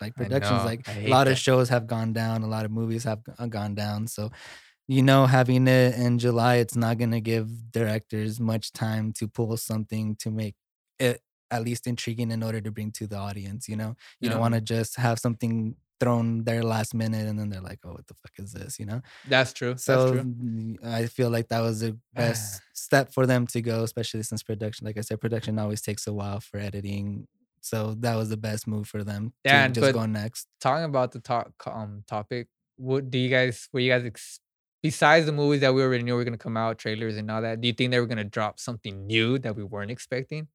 Like productions, like a lot of shows have gone down, a lot of movies have uh, gone down. So, you know, having it in July, it's not going to give directors much time to pull something to make it at least intriguing in order to bring to the audience. You know, you don't want to just have something thrown there last minute and then they're like, oh, what the fuck is this? You know? That's true. That's So true. mm, I feel like that was the best [sighs] step for them to go, especially since production, like I said, production always takes a while for editing. So that was the best move for them to Yeah, and- just go next. talking about the talk um topic, what do you guys were you guys ex- besides the movies that we already knew were gonna come out, trailers and all that, do you think they were gonna drop something new that we weren't expecting?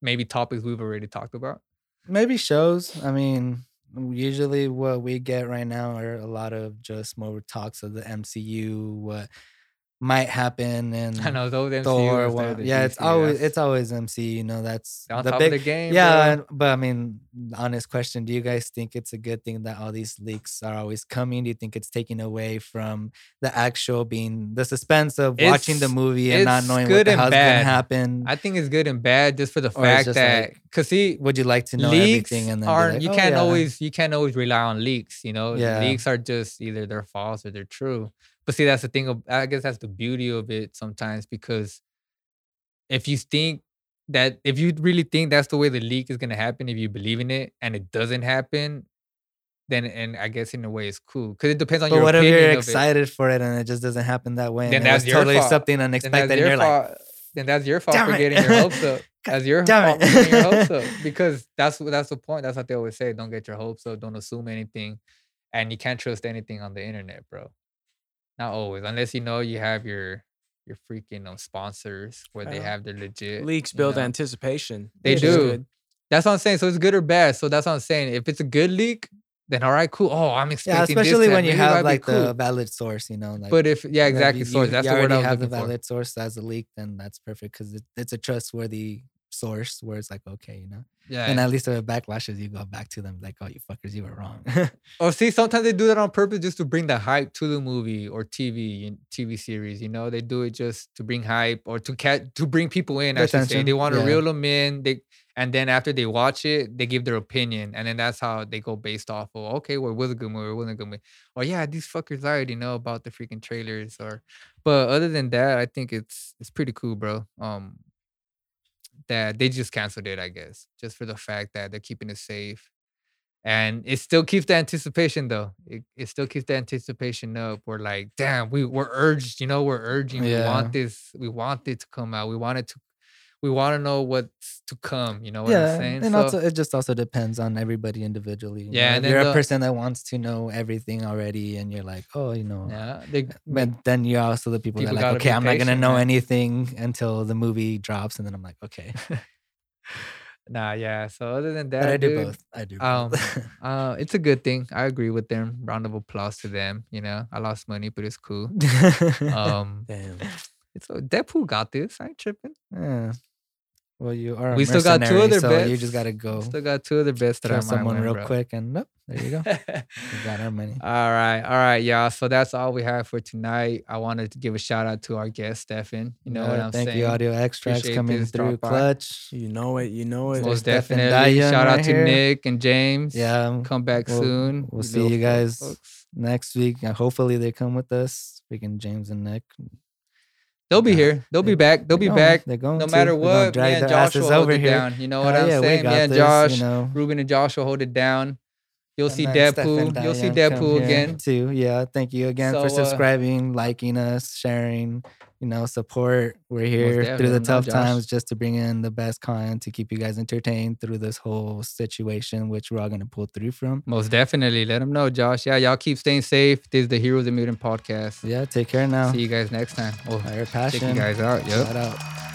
Maybe topics we've already talked about. Maybe shows. I mean, usually what we get right now are a lot of just more talks of the MCU, what might happen, and I know those MCU Thor. yeah, it's always it's always MC. You know, that's on the top big. of the game. yeah, bro. but I mean, honest question: Do you guys think it's a good thing that all these leaks are always coming? Do you think it's taking away from the actual being the suspense of watching the movie and not it's knowing what the hell's gonna bad. happen? I think it's good and bad just for the Or fact that like, because see Would you like to know leaks everything? And then aren't like, you "Oh, can't yeah." always you can't always rely on leaks you know Yeah. leaks are just either they're false or they're true but see that's the thing of, i guess that's the beauty of it sometimes because if you think that if you really think that's the way the leak is going to happen if you believe in it and it doesn't happen then and i guess in a way it's cool because it depends on But your what if you're of it. excited for it and it just doesn't happen that way? Then and that's totally fault. something Then unexpected. your you're fault. like, then that's your fault Damn for it. getting your hopes up. [laughs] That's your damn fault for getting your hopes up because that's that's the point. That's what they always say. Don't get your hopes up. Don't assume anything, and you can't trust anything on the internet, bro. Not always, unless you know you have your your freaking um, sponsors where they Yeah. have their legit Leaks build know? anticipation. They which do. That's what I'm saying. So it's good or bad. So that's what I'm saying. If it's a good leak, then all right, cool. Oh, I'm expecting this especially when you maybe it might have like the valid source, you know. Like, But if yeah, exactly. you- source. you That's the word I was have the looking for. valid source as a leak, then that's perfect because it, it's a trustworthy source where it's like okay, you know. Yeah. And at least if it backlashes, you go back to them like, oh, you fuckers, you were wrong. [laughs] Or see, sometimes they do that on purpose just to bring the hype to the movie or TV TV series. You know, they do it just to bring hype or to catch to bring people in. I should say they want to yeah. reel them in. They and then after they watch it, they give their opinion, and then that's how they go based off of okay, well, it was a good movie, it wasn't a good movie. Or yeah, these fuckers I already know about the freaking trailers. Or but other than that, I think it's it's pretty cool, bro. Um, that they just canceled it, I guess, just for the fact that they're keeping it safe and it still keeps the anticipation though. It, it still keeps the anticipation up. We're like, damn, we we're urged, you know, we're urging. We want this, we want it to come out. We want it to we want to know what's to come, you know what yeah, I'm saying? and So- also it just also depends on everybody individually. Yeah, know, and you're the- a person that wants to know everything already, and you're like, oh, you know, yeah, they, But then you're also the people, People that are like, okay, I'm not gonna know man. anything until the movie drops, and then I'm like, okay. [laughs] nah, yeah. So other than that, But I do dude, both. I do. um, both. [laughs] Uh, it's a good thing. I agree with them. Round of applause to them. You know, I lost money, but it's cool. [laughs] Um, Damn. it's Deadpool got this. I ain't tripping. yeah. Well, you are. A We still got two mercenary, other so bets. You just gotta go Still got two other bets that kill someone real bro. quick, and nope, there you go. [laughs] We got our money. All right, all right, y'all. So that's all we have for tonight. I wanted to give a shout out to our guest, Stefan. You know what I'm thank saying? Thank you, audio extracts Appreciate coming through clutch. You know it. You know it. Most Most definitely. Dayan Shout out right to here. Nick and James. Yeah, Come back we'll- soon. we'll you see you guys folks. next week. hopefully they come with us. Freaking James and Nick. They'll be here. They'll be back. They'll be going- back. They're going No to. matter what, drag me and their Josh will hold it here. down. You know what Oh, I'm yeah, saying? Me got and this, Josh, you know. Ruben and Josh will hold it down. You'll And see Deadpool. You'll see Dayan Deadpool again. too. Yeah, thank you again for So, uh, subscribing, liking us, sharing. You know, support. We're here through the Let 'em know, tough Josh. times just to bring in the best content to keep you guys entertained through this whole situation, which we're all gonna pull through from. Most definitely. Let them know, Josh. Yeah, y'all keep staying safe. This is the Heroes of Mutant podcast. Yeah, take care now. See you guys next time. Well, Higher check passion. you guys out. Yep. Shout out.